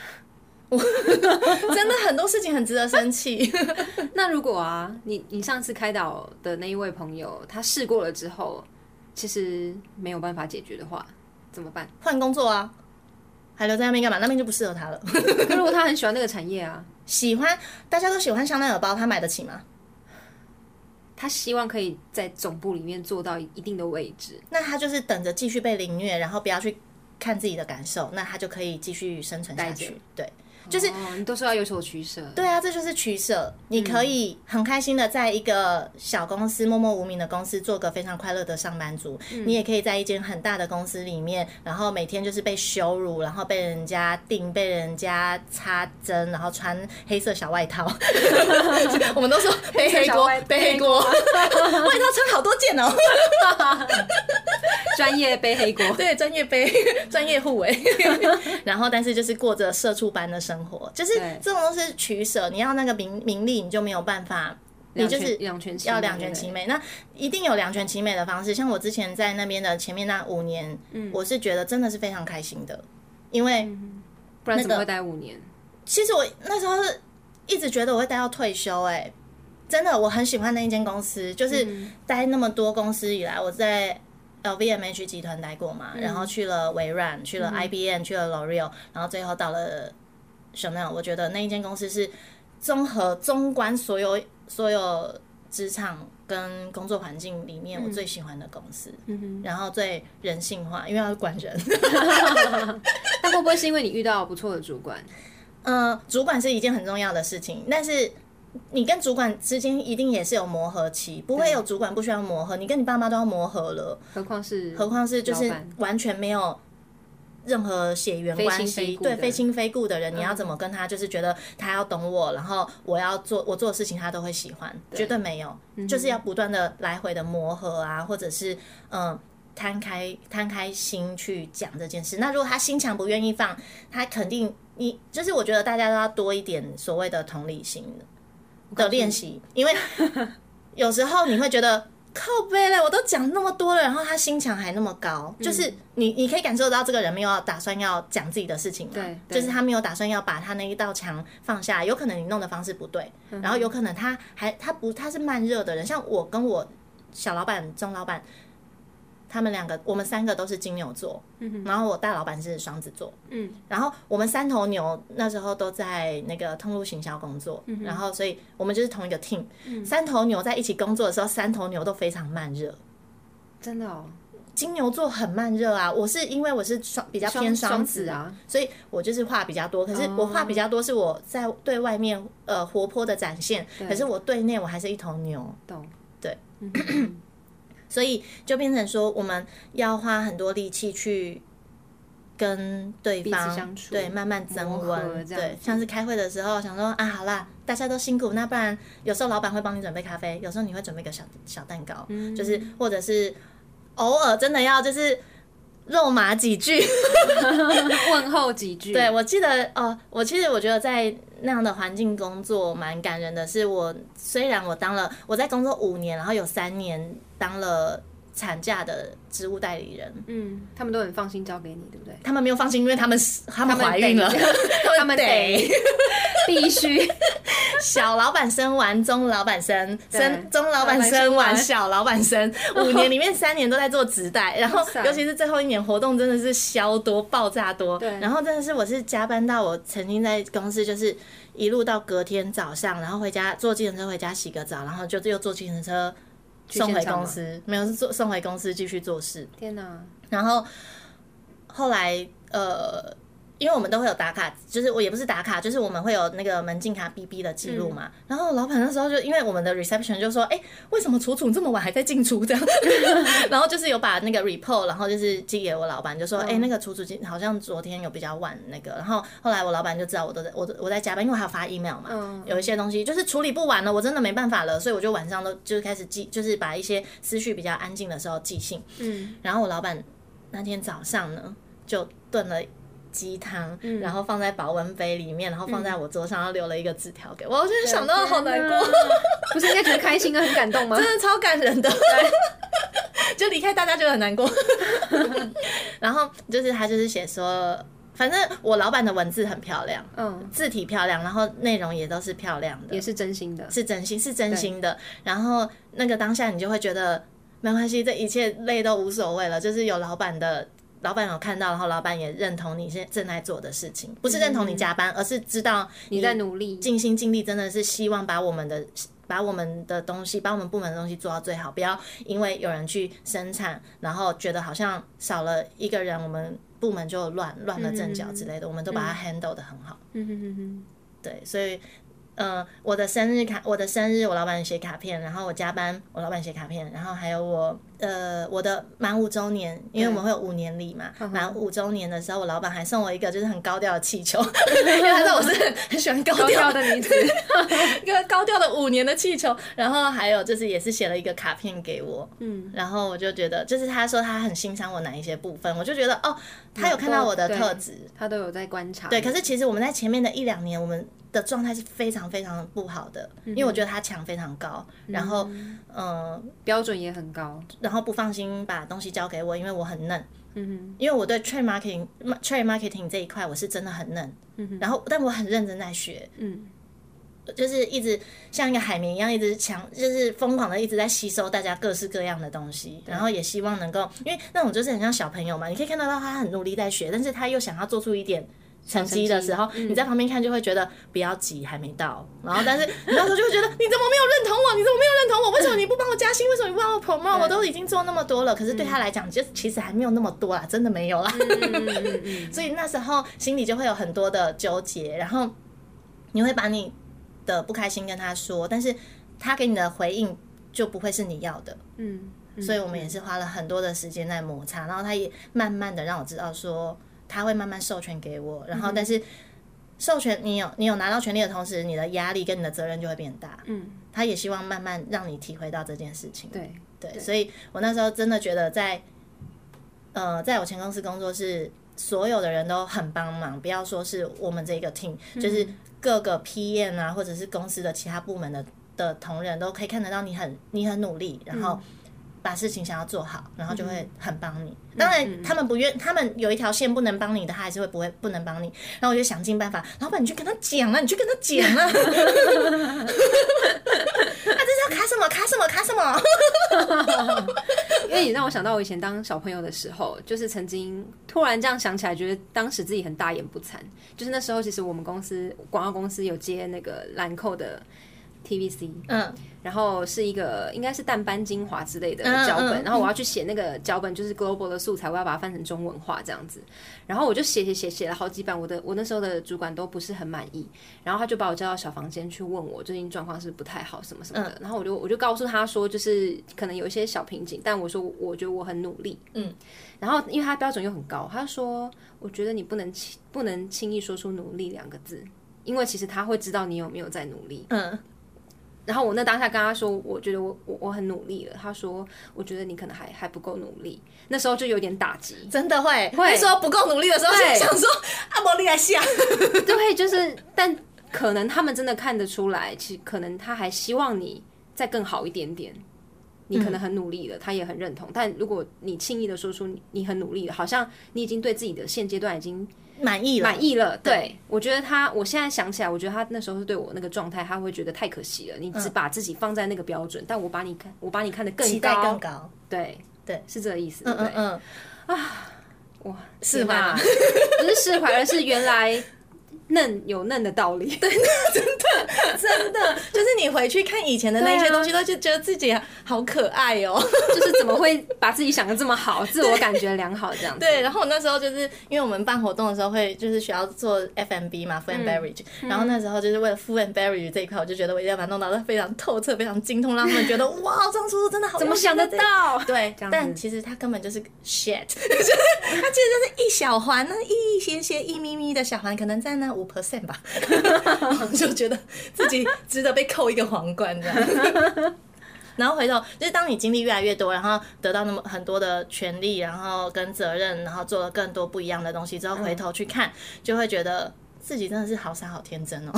我 真的很多事情很值得生气。那如果啊，你你上次开导的那一位朋友，他试过了之后，其实没有办法解决的话，怎么办？换工作啊，还留在那边干嘛？那边就不适合他了。可如果他很喜欢那个产业啊，喜欢大家都喜欢香奈儿包，他买得起吗？他希望可以在总部里面做到一定的位置，那他就是等着继续被凌虐，然后不要去看自己的感受，那他就可以继续生存下去。对。就是你都是要有所取舍，对啊，这就是取舍。你可以很开心的在一个小公司默默无名的公司做个非常快乐的上班族，你也可以在一间很大的公司里面，然后每天就是被羞辱，然后被人家定，被人家插针，然后穿黑色小外套。我们都说背黑锅，背 黑锅，外套穿好多件哦。专业背黑锅，对，专业背，专业护卫。然后，但是就是过着社畜般的生活，就是这种都是取舍。你要那个名名利，你就没有办法，你就是两全要两全其美。那一定有两全其美的方式。像我之前在那边的前面那五年，我是觉得真的是非常开心的，因为不然怎么会待五年？其实我那时候是一直觉得我会待到退休。哎，真的，我很喜欢那一间公司，就是待那么多公司以来，我在。LVMH 集团待过嘛，然后去了微软，去了 IBM，去了 L'Oreal，然后最后到了 Chanel。我觉得那一间公司是综合纵观所有所有职场跟工作环境里面我最喜欢的公司，嗯然后最人性化，因为要管人。但会不会是因为你遇到不错的主管？嗯，主管是一件很重要的事情，但是。你跟主管之间一定也是有磨合期，不会有主管不需要磨合。你跟你爸妈都要磨合了，何况是何况是就是完全没有任何血缘关系，对非亲非故的人，你要怎么跟他就是觉得他要懂我，然后我要做我做的事情他都会喜欢，绝对没有，就是要不断的来回的磨合啊，或者是嗯。摊开摊开心去讲这件事，那如果他心墙不愿意放，他肯定你就是我觉得大家都要多一点所谓的同理心的练习，因为有时候你会觉得靠背嘞，我都讲那么多了，然后他心墙还那么高，就是你你可以感受到这个人没有打算要讲自己的事情嘛，对对。就是他没有打算要把他那一道墙放下，有可能你弄的方式不对，然后有可能他还他不他是慢热的人，像我跟我小老板、中老板。他们两个，我们三个都是金牛座，然后我大老板是双子座，嗯，然后我们三头牛那时候都在那个通路行销工作，然后所以我们就是同一个 team，、三头牛在一起工作的时候，三头牛都非常慢热。真的哦，金牛座很慢热啊，我是因为我是双比较偏双双子子啊，所以我就是话比较多。可是我话比较多是我在对外面呃活泼的展现，可是我对内我还是一头牛。懂，对。嗯，所以就变成说，我们要花很多力气去跟对方相处对慢慢增温，对像是开会的时候想说啊，好啦，大家都辛苦，那不然有时候老板会帮你准备咖啡，有时候你会准备个小小蛋糕，嗯。就是或者是偶尔真的要就是肉麻几句，问候几句，对，我记得哦，我其实我觉得在那样的环境工作蛮感人的。是我虽然我当了我在工作五年，然后有三年当了产假的职务代理人，嗯，他们都很放心交给你，对不对？他们没有放心，因为他们是他们怀孕了，他们得。必须，小老板生完，中老板生，生中老板生生完。完，小老板生，五年里面三年都在做直代，然后尤其是最后一年活动真的是消多爆炸多，对。然后真的是我是加班到我曾经在公司就是一路到隔天早上，然后回家坐计程车回家洗个澡，然后就又坐计程车送回公司，没有是做送回公司继续做事，天哪，然后后来呃，因为我们都会有打卡，就是我也不是打卡，就是我们会有那个门禁卡 BB 的记录嘛。然后老板那时候就因为我们的 reception 就说，哎、为什么楚楚这么晚还在进出这样？然后就是有把那个 report，然后就是寄给我老板，就说，哎、那个楚楚今好像昨天有比较晚那个。然后后来我老板就知道我都在我都我在加班，因为我还要发 email 嘛，嗯有一些东西就是处理不完了，我真的没办法了，所以我就晚上都就是开始记，就是把一些思绪比较安静的时候寄信。嗯，然后我老板那天早上呢，就炖了鸡汤，然后放在保温杯里面，然后放在我桌上，然后留了一个纸条给我。我现在想到好难过，不是应该觉得开心跟很感动吗？真的超感人的。就离开大家就很难过。然后就是他就是写说，反正我老板的文字很漂亮，嗯，字体漂亮，然后内容也都是漂亮的，也是真心的，是真心，是真心的。然后那个当下你就会觉得没关系，这一切累都无所谓了，就是有老板的。老板有看到，然后老板也认同你现在正在做的事情，不是认同你加班，而是知道你在努力，尽心尽力，真的是希望把我们的把我们的东西，把我们部门的东西做到最好，不要因为有人去生产，然后觉得好像少了一个人，我们部门就乱乱了阵脚之类的，我们都把它 handle 的很好。嗯嗯嗯嗯，对，所以，呃，我的生日卡，我的生日，我老板写卡片，然后我加班，我老板写卡片，然后还有我，呃，我的满五周年，因为我们会有五年礼嘛，满五周年的时候，我老板还送我一个就是很高调的气球，因为他知道我是很很喜欢高调的女子，一个高调的五年的气球，然后还有就是也是写了一个卡片给我，嗯，然后我就觉得，就是他说他很欣赏我哪一些部分，我就觉得哦，他有看到我的特质，他都有在观察，对，可是其实我们在前面的一两年，我们的状态是非常非常不好的，因为我觉得他墙非常高，然后嗯、呃标准也很高，然后不放心把东西交给我，因为我很嫩，嗯因为我对 trade marketing trade marketing 这一块我是真的很嫩，然后但我很认真在学，嗯就是一直像一个海绵一样，一直强，就是疯狂的一直在吸收大家各式各样的东西，然后也希望能够，因为那种就是很像小朋友嘛，你可以看得到他很努力在学，但是他又想要做出一点。成绩的时候，嗯你在旁边看就会觉得不要急，还没到。然后，但是你到时候就会觉得你怎么没有认同我？你怎么没有认同我？为什么你不帮我加薪？为什么你不帮我 promote？我都已经做那么多了，可是对他来讲，就其实还没有那么多啦，真的没有啦。嗯 所以那时候心里就会有很多的纠结，然后你会把你的不开心跟他说，但是他给你的回应就不会是你要的。嗯，所以我们也是花了很多的时间在摩擦，然后他也慢慢的让我知道说，他会慢慢授权给我，然后但是授权你有你有拿到权利的同时，你的压力跟你的责任就会变大。嗯，他也希望慢慢让你体会到这件事情。对对，所以我那时候真的觉得在，呃，在我前公司工作是所有的人都很帮忙，不要说是我们这个 team，就是各个 PM 啊，或者是公司的其他部门的的同仁都可以看得到你很你很努力，然后把事情想要做好，然后就会很帮你。当然，他们不愿，他们有一条线不能帮你的，他还是会不会不能帮你。然后我就想尽办法，老板你去跟他讲啊，你去跟他讲啊。啊，这是要卡什么卡什么卡什么？因为你让我想到我以前当小朋友的时候，就是曾经突然这样想起来，觉得当时自己很大言不惭。就是那时候，其实我们公司广告公司有接那个兰蔻的 TVC，嗯，然后是一个应该是淡斑精华之类的嗯脚本，嗯然后我要去写那个脚本，就是 global 的素材，我要把它翻成中文化这样子。然后我就写写写写了好几版，我的我那时候的主管都不是很满意，然后他就把我叫到小房间去问我最近状况是不是不太好什么什么的。然后我就我就告诉他说，就是可能有一些小瓶颈，但我说我觉得我很努力，嗯。然后因为他标准又很高，他说我觉得你不能轻不能轻易说出努力两个字，因为其实他会知道你有没有在努力。嗯，然后我那当下跟他说，我觉得我我我很努力了。他说，我觉得你可能还还不够努力。那时候就有点打击，真的会会那时候不够努力的时候，就想说阿伯你来下。对，就是，但可能他们真的看得出来，其实可能他还希望你再更好一点点。你可能很努力了，他也很认同。但如果你轻易的说出你你很努力了，好像你已经对自己的现阶段已经满意了，满意了。对，我觉得他，我现在想起来，我觉得他那时候是对我那个状态，他会觉得太可惜了。你只把自己放在那个标准，但我把你看，我把你看得更期待高，更高。对对，是这个意思，对不对？嗯，哇，是吗天哪不是释怀，而是原来嫩有嫩的道理。对，真的真的，就是你回去看以前的那些东西，都就觉得自己好可爱哦。就是怎么会把自己想的这么好，自我感觉良好这样子。对，然后我那时候就是因为我们办活动的时候会就是需要做 FMB 嘛，food and beverage，、然后那时候就是为了 food and beverage 这一块，我就觉得我一定要把它弄到非常透彻、非常精通，让他们觉得哇，张叔叔真的好怎么想得到？对，但其实他根本就是 shit，就是它其实就是一小环，那一些些一咪咪的小环，可能在那五 percent 吧，就觉得自己值得被扣一个皇冠这样。然后回头就是当你经历越来越多，然后得到那么很多的权利，然后跟责任，然后做了更多不一样的东西之后，回头去看，就会觉得自己真的是好傻好天真哦。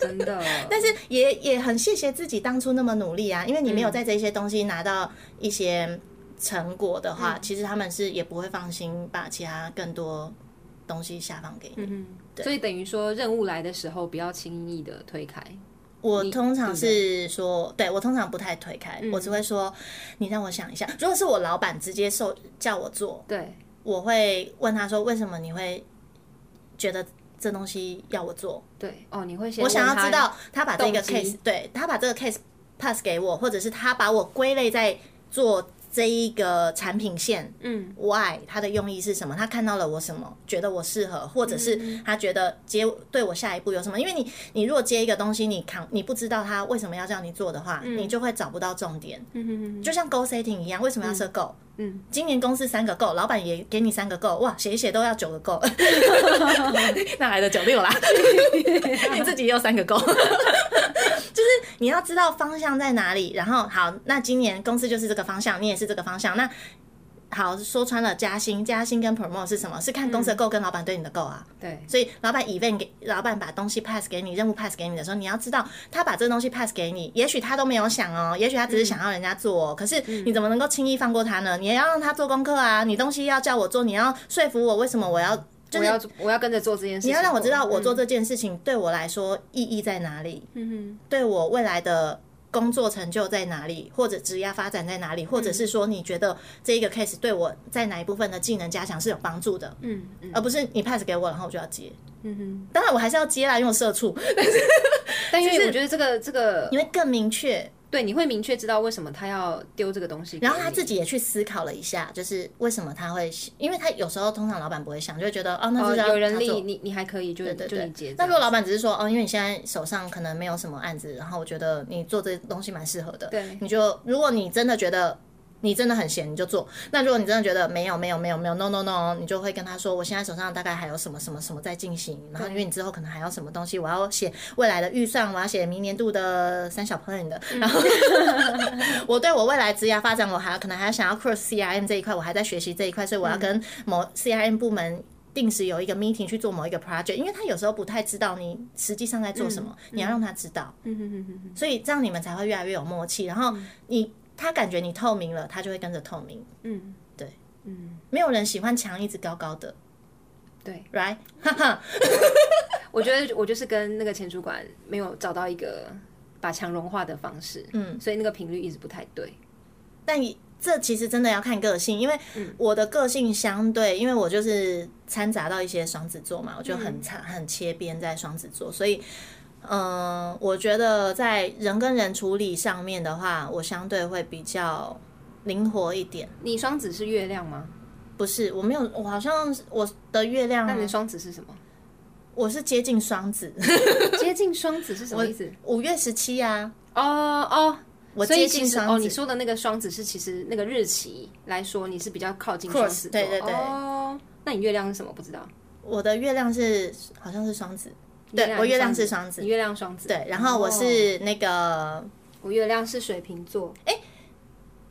真的。但是也也很谢谢自己当初那么努力啊，因为你没有在这些东西拿到一些成果的话，其实他们是也不会放心把其他更多东西下放给你。嗯，所以等于说任务来的时候，不要轻易的推开。我通常是说，对我通常不太推开，我只会说，你让我想一下。如果是我老板直接受叫我做，对，我会问他说，为什么你会觉得这东西要我做？对，哦，你会先我想要知道他把这个 case，对他把这个 case pass 给我，或者是他把我归类在做这一个产品线，嗯，why 他的用意是什么？他看到了我什么，觉得我适合，或者嗯是他觉得接对我下一步有什么？因为你你如果接一个东西，你扛你不知道他为什么要叫你做的话，你就会找不到重点。嗯哼哼就像 goal setting 一样，为什么要设 goal？嗯，今年公司三个 goal，老板也给你三个 goal，哇，写一写都要九个 goal，哪来的九六啦？你自己也有三个 goal，就是你要知道方向在哪里。然后好，那今年公司就是这个方向，你也是这个方向。那好，说穿了，加薪、加薪跟 promote 是什么？是看公司的 goal 跟老板对你的 goal 啊。对，所以老板 event 给老板把东西 pass 给你，任务 pass 给你的时候，你要知道他把这个东西 pass 给你，也许他都没有想哦，也许他只是想要人家做、哦，可是你怎么能够轻易放过他呢？你也要让他做功课啊，你东西要叫我做，你要说服我为什么我要，就是我要我要跟着做这件事情，你要让我知道我做嗯这件事情对我来说意义在哪里，嗯哼对我未来的。工作成就在哪里，或者职业发展在哪里，或者是说你觉得这一个 case 对我在哪一部分的技能加强是有帮助的，嗯嗯而不是你 pass 给我，然后我就要接。嗯哼。当然我还是要接啦，因为我社畜，但因为我觉得这个这个你会更明确。对，你会明确知道为什么他要丢这个东西，然后他自己也去思考了一下，就是为什么他会，因为他有时候通常老板不会想，就会觉得哦，那有人力，你你还可以就对对对。那如果老板只是说哦，因为你现在手上可能没有什么案子，然后我觉得你做这东西蛮适合的，对你就如果你真的觉得你真的很闲，你就做。那如果你真的觉得没有没有没有没有 no no no，你就会跟他说，我现在手上大概还有什么什么什么在进行，然后因为你之后可能还要什么东西，我要写未来的预算，我要写明年度的三小 plan 的，然后我对我未来职业发展，我还可能还要想要 cross CRM 这一块，我还在学习这一块，所以我要跟某 CRM 部门。定时有一个 meeting 去做某一个 project，因为他有时候不太知道你实际上在做什么，你要让他知道，嗯所以这样你们才会越来越有默契。然后你他感觉你透明了，他就会跟着透明。嗯，对，嗯，没有人喜欢墙一直高高的，对，right？哈哈，我觉得我就是跟那个前主管没有找到一个把墙融化的方式，嗯，所以那个频率一直不太对。但你。这其实真的要看个性，因为我的个性相对，因为我就是掺杂到一些双子座嘛，我就很差很切边在双子座，所以，嗯，我觉得在人跟人处理上面的话，我相对会比较灵活一点。你双子是月亮吗？不是，我没有，我好像我的月亮。那你双子是什么？我是接近双子，接近双子是什么意思？五月十七呀。哦哦。我接近双子哦，你说的那个双子是其实那个日期来说，你是比较靠近双子座。对对对。哦，那你月亮是什么？不知道。我的月亮是好像是双子，对我月亮是双子，月亮双子。对，然后我是那个我月亮是水瓶座。哎，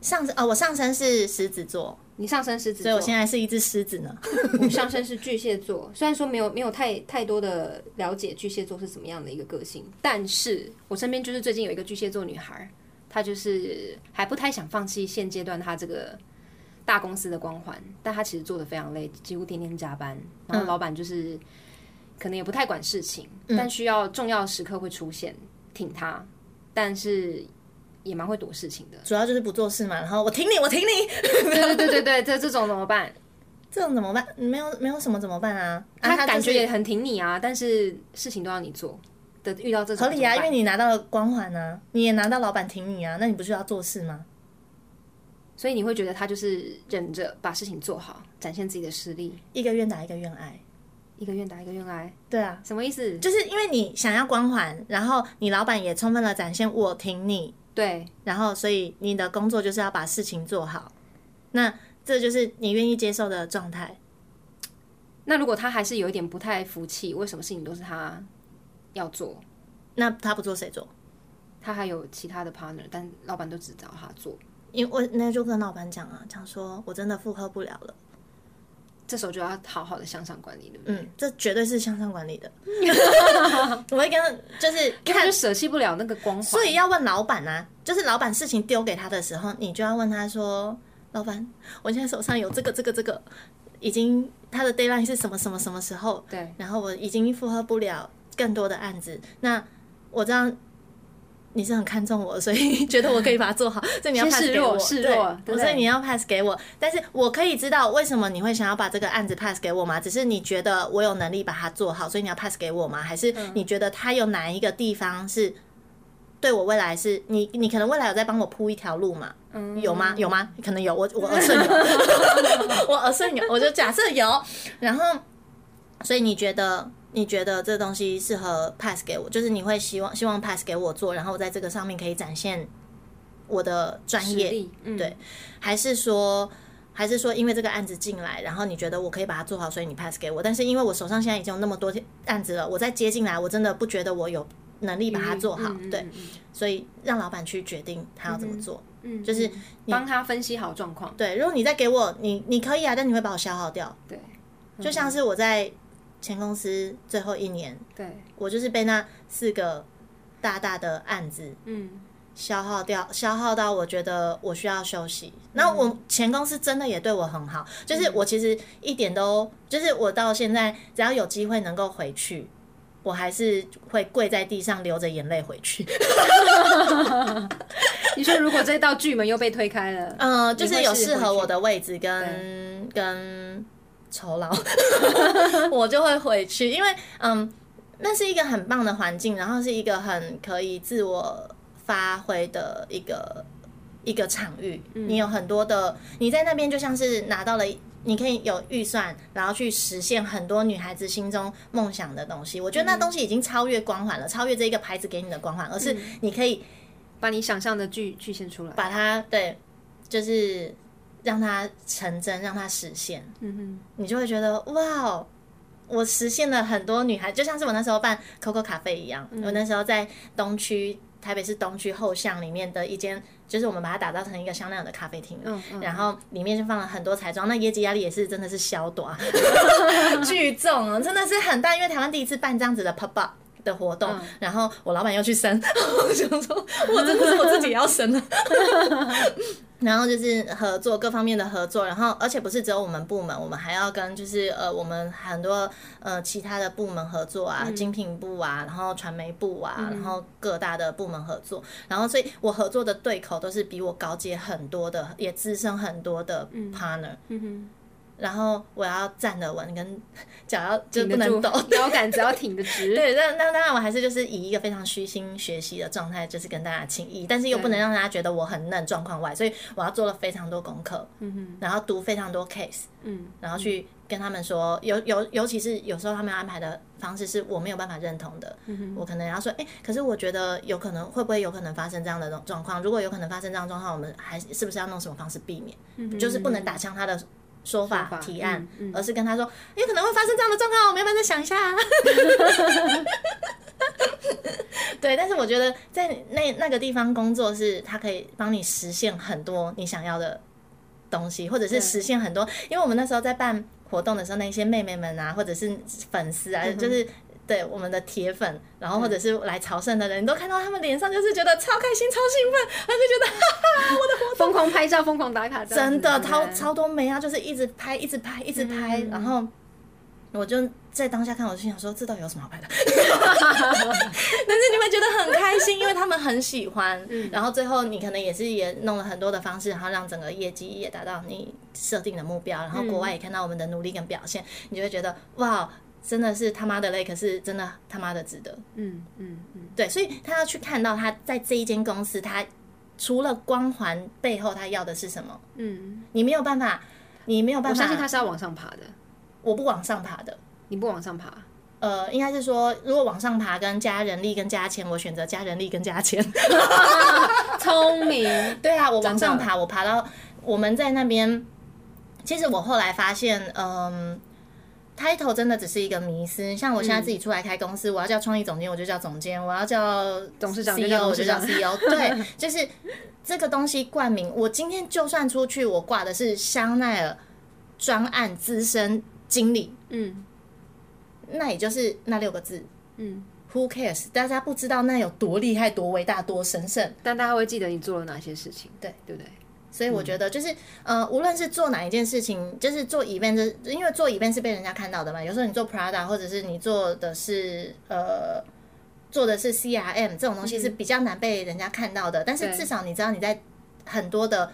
上升哦，我上升是狮子座，你上升狮子，所以我现在是一只狮子呢。我上升是巨蟹座，虽然说没有没有太太多的了解巨蟹座是什么样的一个个性，但是我身边就是最近有一个巨蟹座女孩。她就是还不太想放弃现阶段她这个大公司的光环，但她其实做的非常累，几乎天天加班。然后老板就是可能也不太管事情，但需要重要时刻会出现挺他，但是也蛮会躲事情的。主要就是不做事嘛。然后我挺你，我挺你。对对对对对，这这种怎么办？这种怎么办？没有没有什么怎么办啊？他感觉也很挺你啊，但是事情都要你做。的遇到这种合理啊，因为你拿到了光环啊，你也拿到老板挺你啊，那你不是要做事吗？所以你会觉得他就是忍着把事情做好，展现自己的实力。一个愿打一个愿挨，一个愿打一个愿挨。对啊，什么意思？就是因为你想要光环，然后你老板也充分的展现我挺你，对，然后所以你的工作就是要把事情做好，那这就是你愿意接受的状态。那如果他还是有一点不太服气，为什么事情都是他？要做，那他不做谁做？他还有其他的 partner，但老板都只找他做。因为我那就跟老板讲啊，讲说我真的负荷不了了，这时候就要好好的向上管理对不对。嗯，这绝对是向上管理的。我会跟就是看就舍弃不了那个光环，所以要问老板啊，就是老板事情丢给他的时候，你就要问他说：“老板，我现在手上有这个这个这个，已经他的 deadline 是什么什么什么时候？对，然后我已经负荷不了。”更多的案子，那我知道你是很看重我，所以 觉得我可以把它做好，所以你要 pass 给我，对，所以你要 pass 给我。但是我可以知道为什么你会想要把这个案子 pass 给我吗？只是你觉得我有能力把它做好，所以你要 pass 给我吗？还是你觉得他有哪一个地方是对我未来是你？你可能未来有在帮我铺一条路嘛？嗯，有吗？有吗？可能有，我 我耳顺有，我耳顺有，我就假设有。然后，所以你觉得？你觉得这东西适合 pass 给我，就是你会希望希望 pass 给我做，然后在这个上面可以展现我的专业，对，还是说还是说因为这个案子进来，然后你觉得我可以把它做好，所以你 pass 给我，但是因为我手上现在已经有那么多案子了，我再接进来，我真的不觉得我有能力把它做好，对，所以让老板去决定他要怎么做，嗯，就是帮他分析好状况，对，如果你再给我，你你可以啊，但你会把我消耗掉，对，就像是我在。前公司最后一年，对我就是被那四个大大的案子，嗯，消耗掉，消耗到我觉得我需要休息。那我前公司真的也对我很好，就是我其实一点都，就是我到现在只要有机会能够回去，我还是会跪在地上流着眼泪回去。你说如果这道巨门又被推开了，嗯，就是有适合我的位置跟跟。酬劳，我就会回去，因为嗯，那是一个很棒的环境，然后是一个很可以自我发挥的一个一个场域。你有很多的，你在那边就像是拿到了，你可以有预算，然后去实现很多女孩子心中梦想的东西。我觉得那东西已经超越光环了，超越这一个牌子给你的光环，而是你可以把你想象的剧剧现出来，把它对。就是让它成真，让它实现，嗯哼你就会觉得哇哦，我实现了很多女孩，就像是我那时候办 Coco 咖啡一样，我那时候在东区。台北市东区后巷里面的一间，就是我们把它打造成一个香奈儿的咖啡厅，嗯嗯然后里面就放了很多彩妆，那业绩压力也是真的是小短，巨重哦，真的是很大，因为台湾第一次办这样子的 pop up 的活动，嗯。然后我老板要去生，我想说，我真的是我自己要生了。然后就是合作各方面的合作，然后而且不是只有我们部门，我们还要跟就是呃我们很多呃其他的部门合作啊，精品部啊，然后传媒部啊，然后各大的部门合作，然后所以我合作的对口都是比我高阶很多的，也资深很多的 partner，、嗯哼，然后我要站得稳，跟 脚要就是不能抖，腰杆只要挺得直。对，那那当然，我还是就是以一个非常虚心学习的状态，就是跟大家请益，但是又不能让大家觉得我很嫩状况外，所以我要做了非常多功课，嗯然后读非常多 case，嗯然后去跟他们说，尤尤尤其是有时候他们安排的方式是我没有办法认同的，嗯我可能要说，哎、可是我觉得有可能会不会有可能发生这样的状状况？如果有可能发生这样状况，我们还是是不是要弄什么方式避免？嗯就是不能打枪他的。说法提案，嗯嗯而是跟他说，有可能会发生这样的状况，我们要不要再想一下、啊？对，但是我觉得在那那个地方工作是，他可以帮你实现很多你想要的东西，或者是实现很多。因为我们那时候在办活动的时候，那些妹妹们啊，或者是粉丝啊，就是。对我们的铁粉，然后或者是来朝圣的人，你都看到他们脸上就是觉得超开心、超兴奋，他就觉得 哈哈，我的活动疯狂拍照，疯狂打卡，真的超超多美啊，就是一直拍，一直拍，一直拍，然后我就在当下看，我就想说，这到底有什么好拍的？但是你们觉得很开心，因为他们很喜欢。然后最后你可能也是也弄了很多的方式，然后让整个业绩也达到你设定的目标，然后国外也看到我们的努力跟表现，你就会觉得哇。真的是他妈的累，可是真的他妈的值得。嗯嗯嗯，对，所以他要去看到他在这一间公司，他除了光环背后，他要的是什么？嗯，你没有办法，你没有办法。我相信他是要往上爬的，我不往上爬的。你不往上爬，呃，应该是说，如果往上爬跟加人力跟加钱，我选择加人力跟加钱。聪明，对啊，我往上爬，我爬到我们在那边。其实我后来发现，嗯。Title 真的只是一个迷思，像我现在自己出来开公司，我要叫创意总监，我就叫总监；我要叫董事长就 CEO，叫我就叫 CEO。对，就是这个东西冠名。我今天就算出去，我挂的是香奈儿专案资深经理，嗯那也就是那六个字。嗯，Who cares？大家不知道那有多厉害、多伟大、多神圣。但大家会记得你做了哪些事情，对对不对？所以我觉得就是，呃，无论是做哪一件事情，就是做 event，就是因为做 event 是被人家看到的嘛。有时候你做 Prada，或者是你做的是呃，做的是 CRM 这种东西是比较难被人家看到的。但是至少你知道你在很多的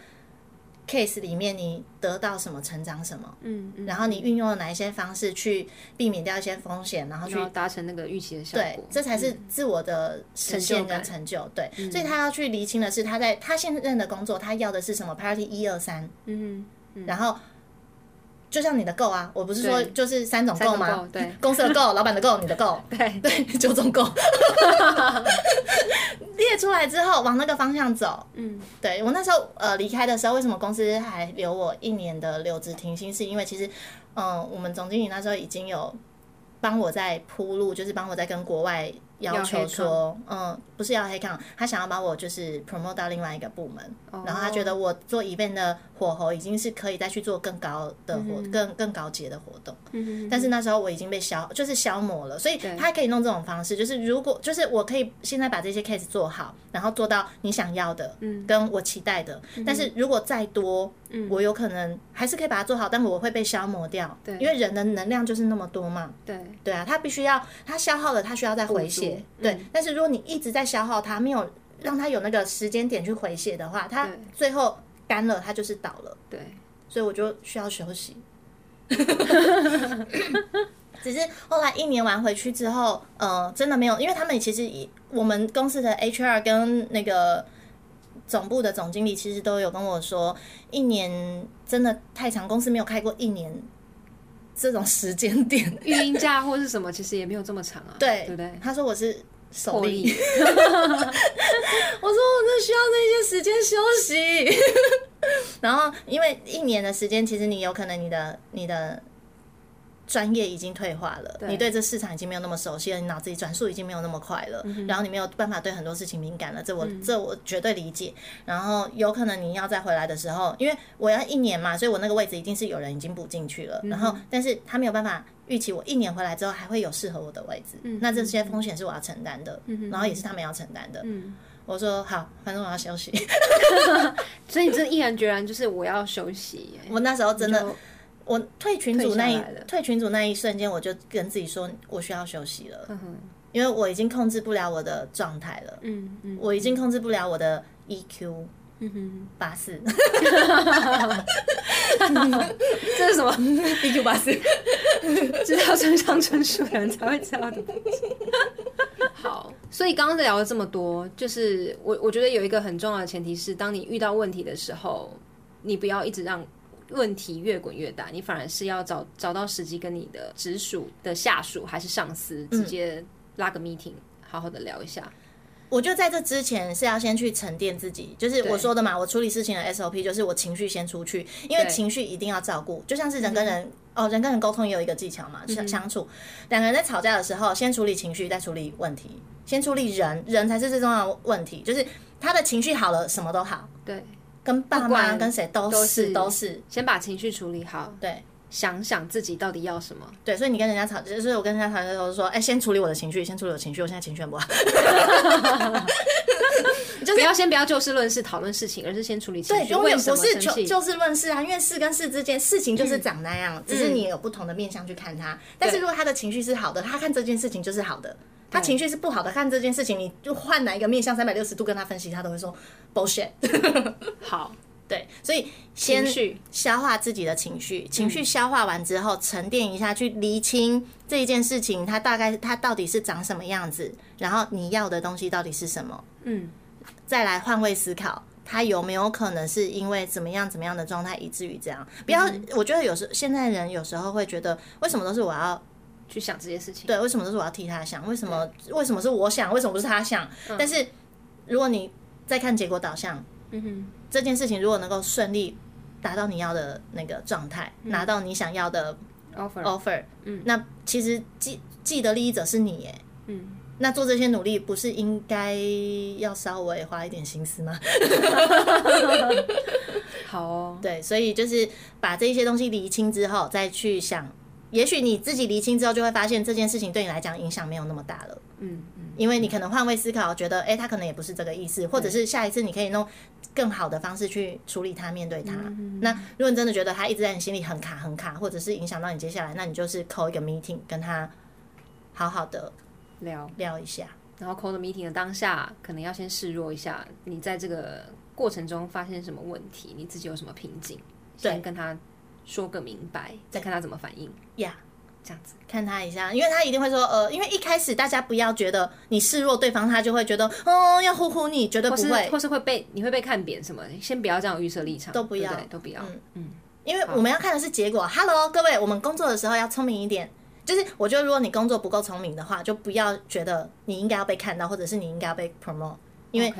case 里面你得到什么，成长什么，嗯嗯，然后你运用了哪一些方式去避免掉一些风险，然后去达成那个预期的效对果，，这才是嗯。自我的实现跟成就。对，所以他要去厘清的是，他在他现任的工作，他要的是什么？Priority 一二三，嗯。然后就像你的 go 啊，我不是说就是三种三 go 吗对。公司的 go，老板的 go，你的 go，对。对，九种 go，列出来之后往那个方向走。嗯。对我那时候呃离开的时候，为什么公司还留我一年的留职停薪？是因为其实嗯、呃我们总经理那时候已经有帮我在铺路，就是帮我在跟国外要求说，嗯，不是要黑抗，他想要把我就是 promote 到另外一个部门，然后他觉得我做 event 的火候已经是可以再去做更高的活、更更高阶的活动。嗯但是那时候我已经被消，就是消磨了，所以他可以弄这种方式，就是如果就是我可以现在把这些 case 做好，然后做到你想要的，嗯，跟我期待的。但是如果再多，嗯，我有可能还是可以把它做好，但我会被消磨掉，对，因为人的能量就是那么多嘛，对。对啊，他必须要他消耗了，他需要再回血，对。但是如果你一直在消耗它，没有让它有那个时间点去回血的话，它最后干了，它就是倒了。对，所以我就需要休息。只是后来一年完回去之后，呃，真的没有，因为他们其实以我们公司的 HR 跟那个总部的总经理其实都有跟我说，一年真的太长，公司没有开过一年这种时间点。育婴假或是什么，其实也没有这么长啊，对对不对？他说我是手获力，我说我真的需要这些时间休息。然后因为一年的时间，其实你有可能你的你的专业已经退化了，你对这市场已经没有那么熟悉了，你脑子里转速已经没有那么快了，然后你没有办法对很多事情敏感了，这我这我绝对理解。然后有可能你要再回来的时候，因为我要一年嘛，所以我那个位置一定是有人已经补进去了，然后但是他没有办法预期我一年回来之后还会有适合我的位置，那这些风险是我要承担的，然后也是他们要承担的。我说好，反正我要休息。所以你这毅然决然就是我要休息。我那时候真的。我退群组那一退群组那一瞬间，我就跟自己说，我需要休息了，因为我已经控制不了我的状态了。嗯嗯，我已经控制不了我的 EQ。嗯哼，八四。这是什么？EQ 八四，知道村上春树的人才会知道的。好，所以刚刚聊了这么多，就是我我觉得有一个很重要的前提是，当你遇到问题的时候，你不要一直让。问题越滚越大，你反而是要找找到时机，跟你的直属的下属还是上司直接拉个 meeting，好好的聊一下。我就在这之前是要先去沉淀自己，就是我说的嘛，我处理事情的 SOP 就是我情绪先出去，因为情绪一定要照顾，就像是人跟人哦，人跟人沟通也有一个技巧嘛，相相处，两个人在吵架的时候，先处理情绪，再处理问题，先处理人，人才是最重要的问题，就是他的情绪好了，什么都好。对。跟爸妈跟谁都是都是，先把情绪处理好。对，想想自己到底要什么。对，所以你跟人家吵，就是我跟人家吵的时候说，哎，先处理我的情绪，先处理我的情绪，我现在情绪很不好。就不要先不要就事论事讨论事情，而是先处理情绪。对，永远不是就就事论事啊，因为事跟事之间，事情就是长那样，只是你有不同的面向去看它。但是如果他的情绪是好的，他看这件事情就是好的。他情绪是不好的，看这件事情，你就换哪一个面向三百六十度跟他分析，他都会说 bullshit。好，对，所以先消化自己的情绪，情绪消化完之后，沉淀一下，去厘清这一件事情，它大概它到底是长什么样子，然后你要的东西到底是什么，嗯，再来换位思考，他有没有可能是因为怎么样怎么样的状态，以至于这样？不要，我觉得有时现在人有时候会觉得，为什么都是我要。去想这些事情，对，为什么都是我要替他想？为什么为什么是我想？为什么不是他想？但是如果你再看结果导向，嗯哼，这件事情如果能够顺利达到你要的那个状态，拿到你想要的 offer offer，嗯，那其实既既得利益者是你，耶，嗯，那做这些努力不是应该要稍微花一点心思吗？好哦，对，所以就是把这些东西理清之后，再去想。也许你自己厘清之后，就会发现这件事情对你来讲影响没有那么大了。嗯嗯，因为你可能换位思考，觉得哎，他可能也不是这个意思，或者是下一次你可以弄更好的方式去处理他，面对他。那如果你真的觉得他一直在你心里很卡很卡，或者是影响到你接下来，那你就是扣一个 meeting 跟他好好的聊聊一下。然后扣的 meeting 的当下，可能要先示弱一下，你在这个过程中发现什么问题，你自己有什么瓶颈，先跟他。说个明白，再看他怎么反应。呀，这样子看他一下，因为他一定会说，呃，因为一开始大家不要觉得你示弱，对方他就会觉得，哦，要呼呼你，绝对不会，或是会被你会被看扁什么，先不要这样预设立场，都不要，都不要，嗯。嗯，因为我们要看的是结果。Hello，各位，我们工作的时候要聪明一点，就是我觉得如果你工作不够聪明的话，就不要觉得你应该要被看到，或者是你应该要被 promote，因为。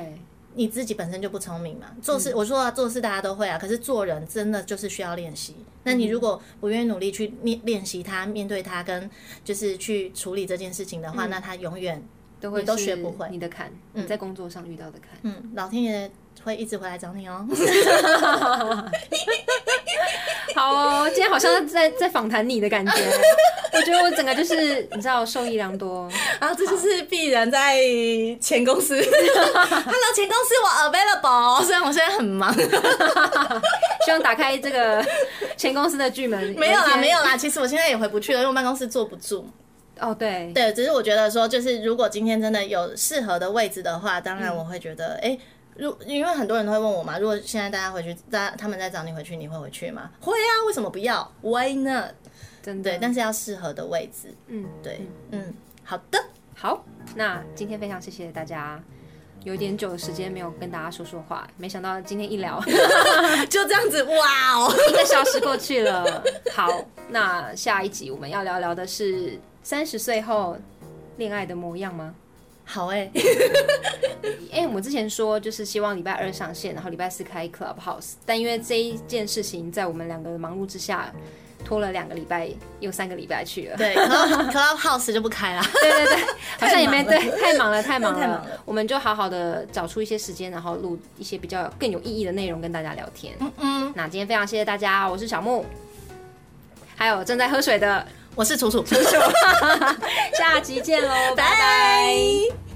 你自己本身就不聪明嘛，做事我说啊，做事大家都会啊，可是做人真的就是需要练习。那你如果不愿意努力去面练习他，面对他跟就是去处理这件事情的话，那他永远都会都学不会。你的坎，你在工作上遇到的坎，嗯，老天爷会一直回来找你哦。好，今天好像在在访谈你的感觉，我觉得我整个就是你知道受益良多。然后这就是必然在前公司，Hello，前公司我 available，虽然我现在很忙，希望打开这个前公司的剧门。没有啦，没有啦，其实我现在也回不去了，因为办公室坐不住。哦，对，对，只是我觉得说，就是如果今天真的有适合的位置的话，当然我会觉得，哎。如因为很多人都会问我嘛，如果现在大家回去，大他们在找你回去，你会回去吗？会啊，为什么不要？Why not？真的，对，但是要适合的位置。嗯，对，嗯，好的，好，那今天非常谢谢大家，有点久的时间没有跟大家说说话，没想到今天一聊 就这样子，哇哦，一个小时过去了。好，那下一集我们要聊聊的是三十岁后恋爱的模样吗？好哎、哎、我们之前说就是希望礼拜二上线，然后礼拜四开 Clubhouse，但因为这一件事情在我们两个的忙碌之下，拖了两个礼拜又三个礼拜去了。对，Club Clubhouse 就不开了。对对对，好像也没对，太忙了，太忙了。太忙了我们就好好的找出一些时间，然后录一些比较更有意义的内容跟大家聊天。嗯嗯，那今天非常谢谢大家，我是小木，还有正在喝水的，我是楚楚，楚楚 下集见喽，拜拜。拜。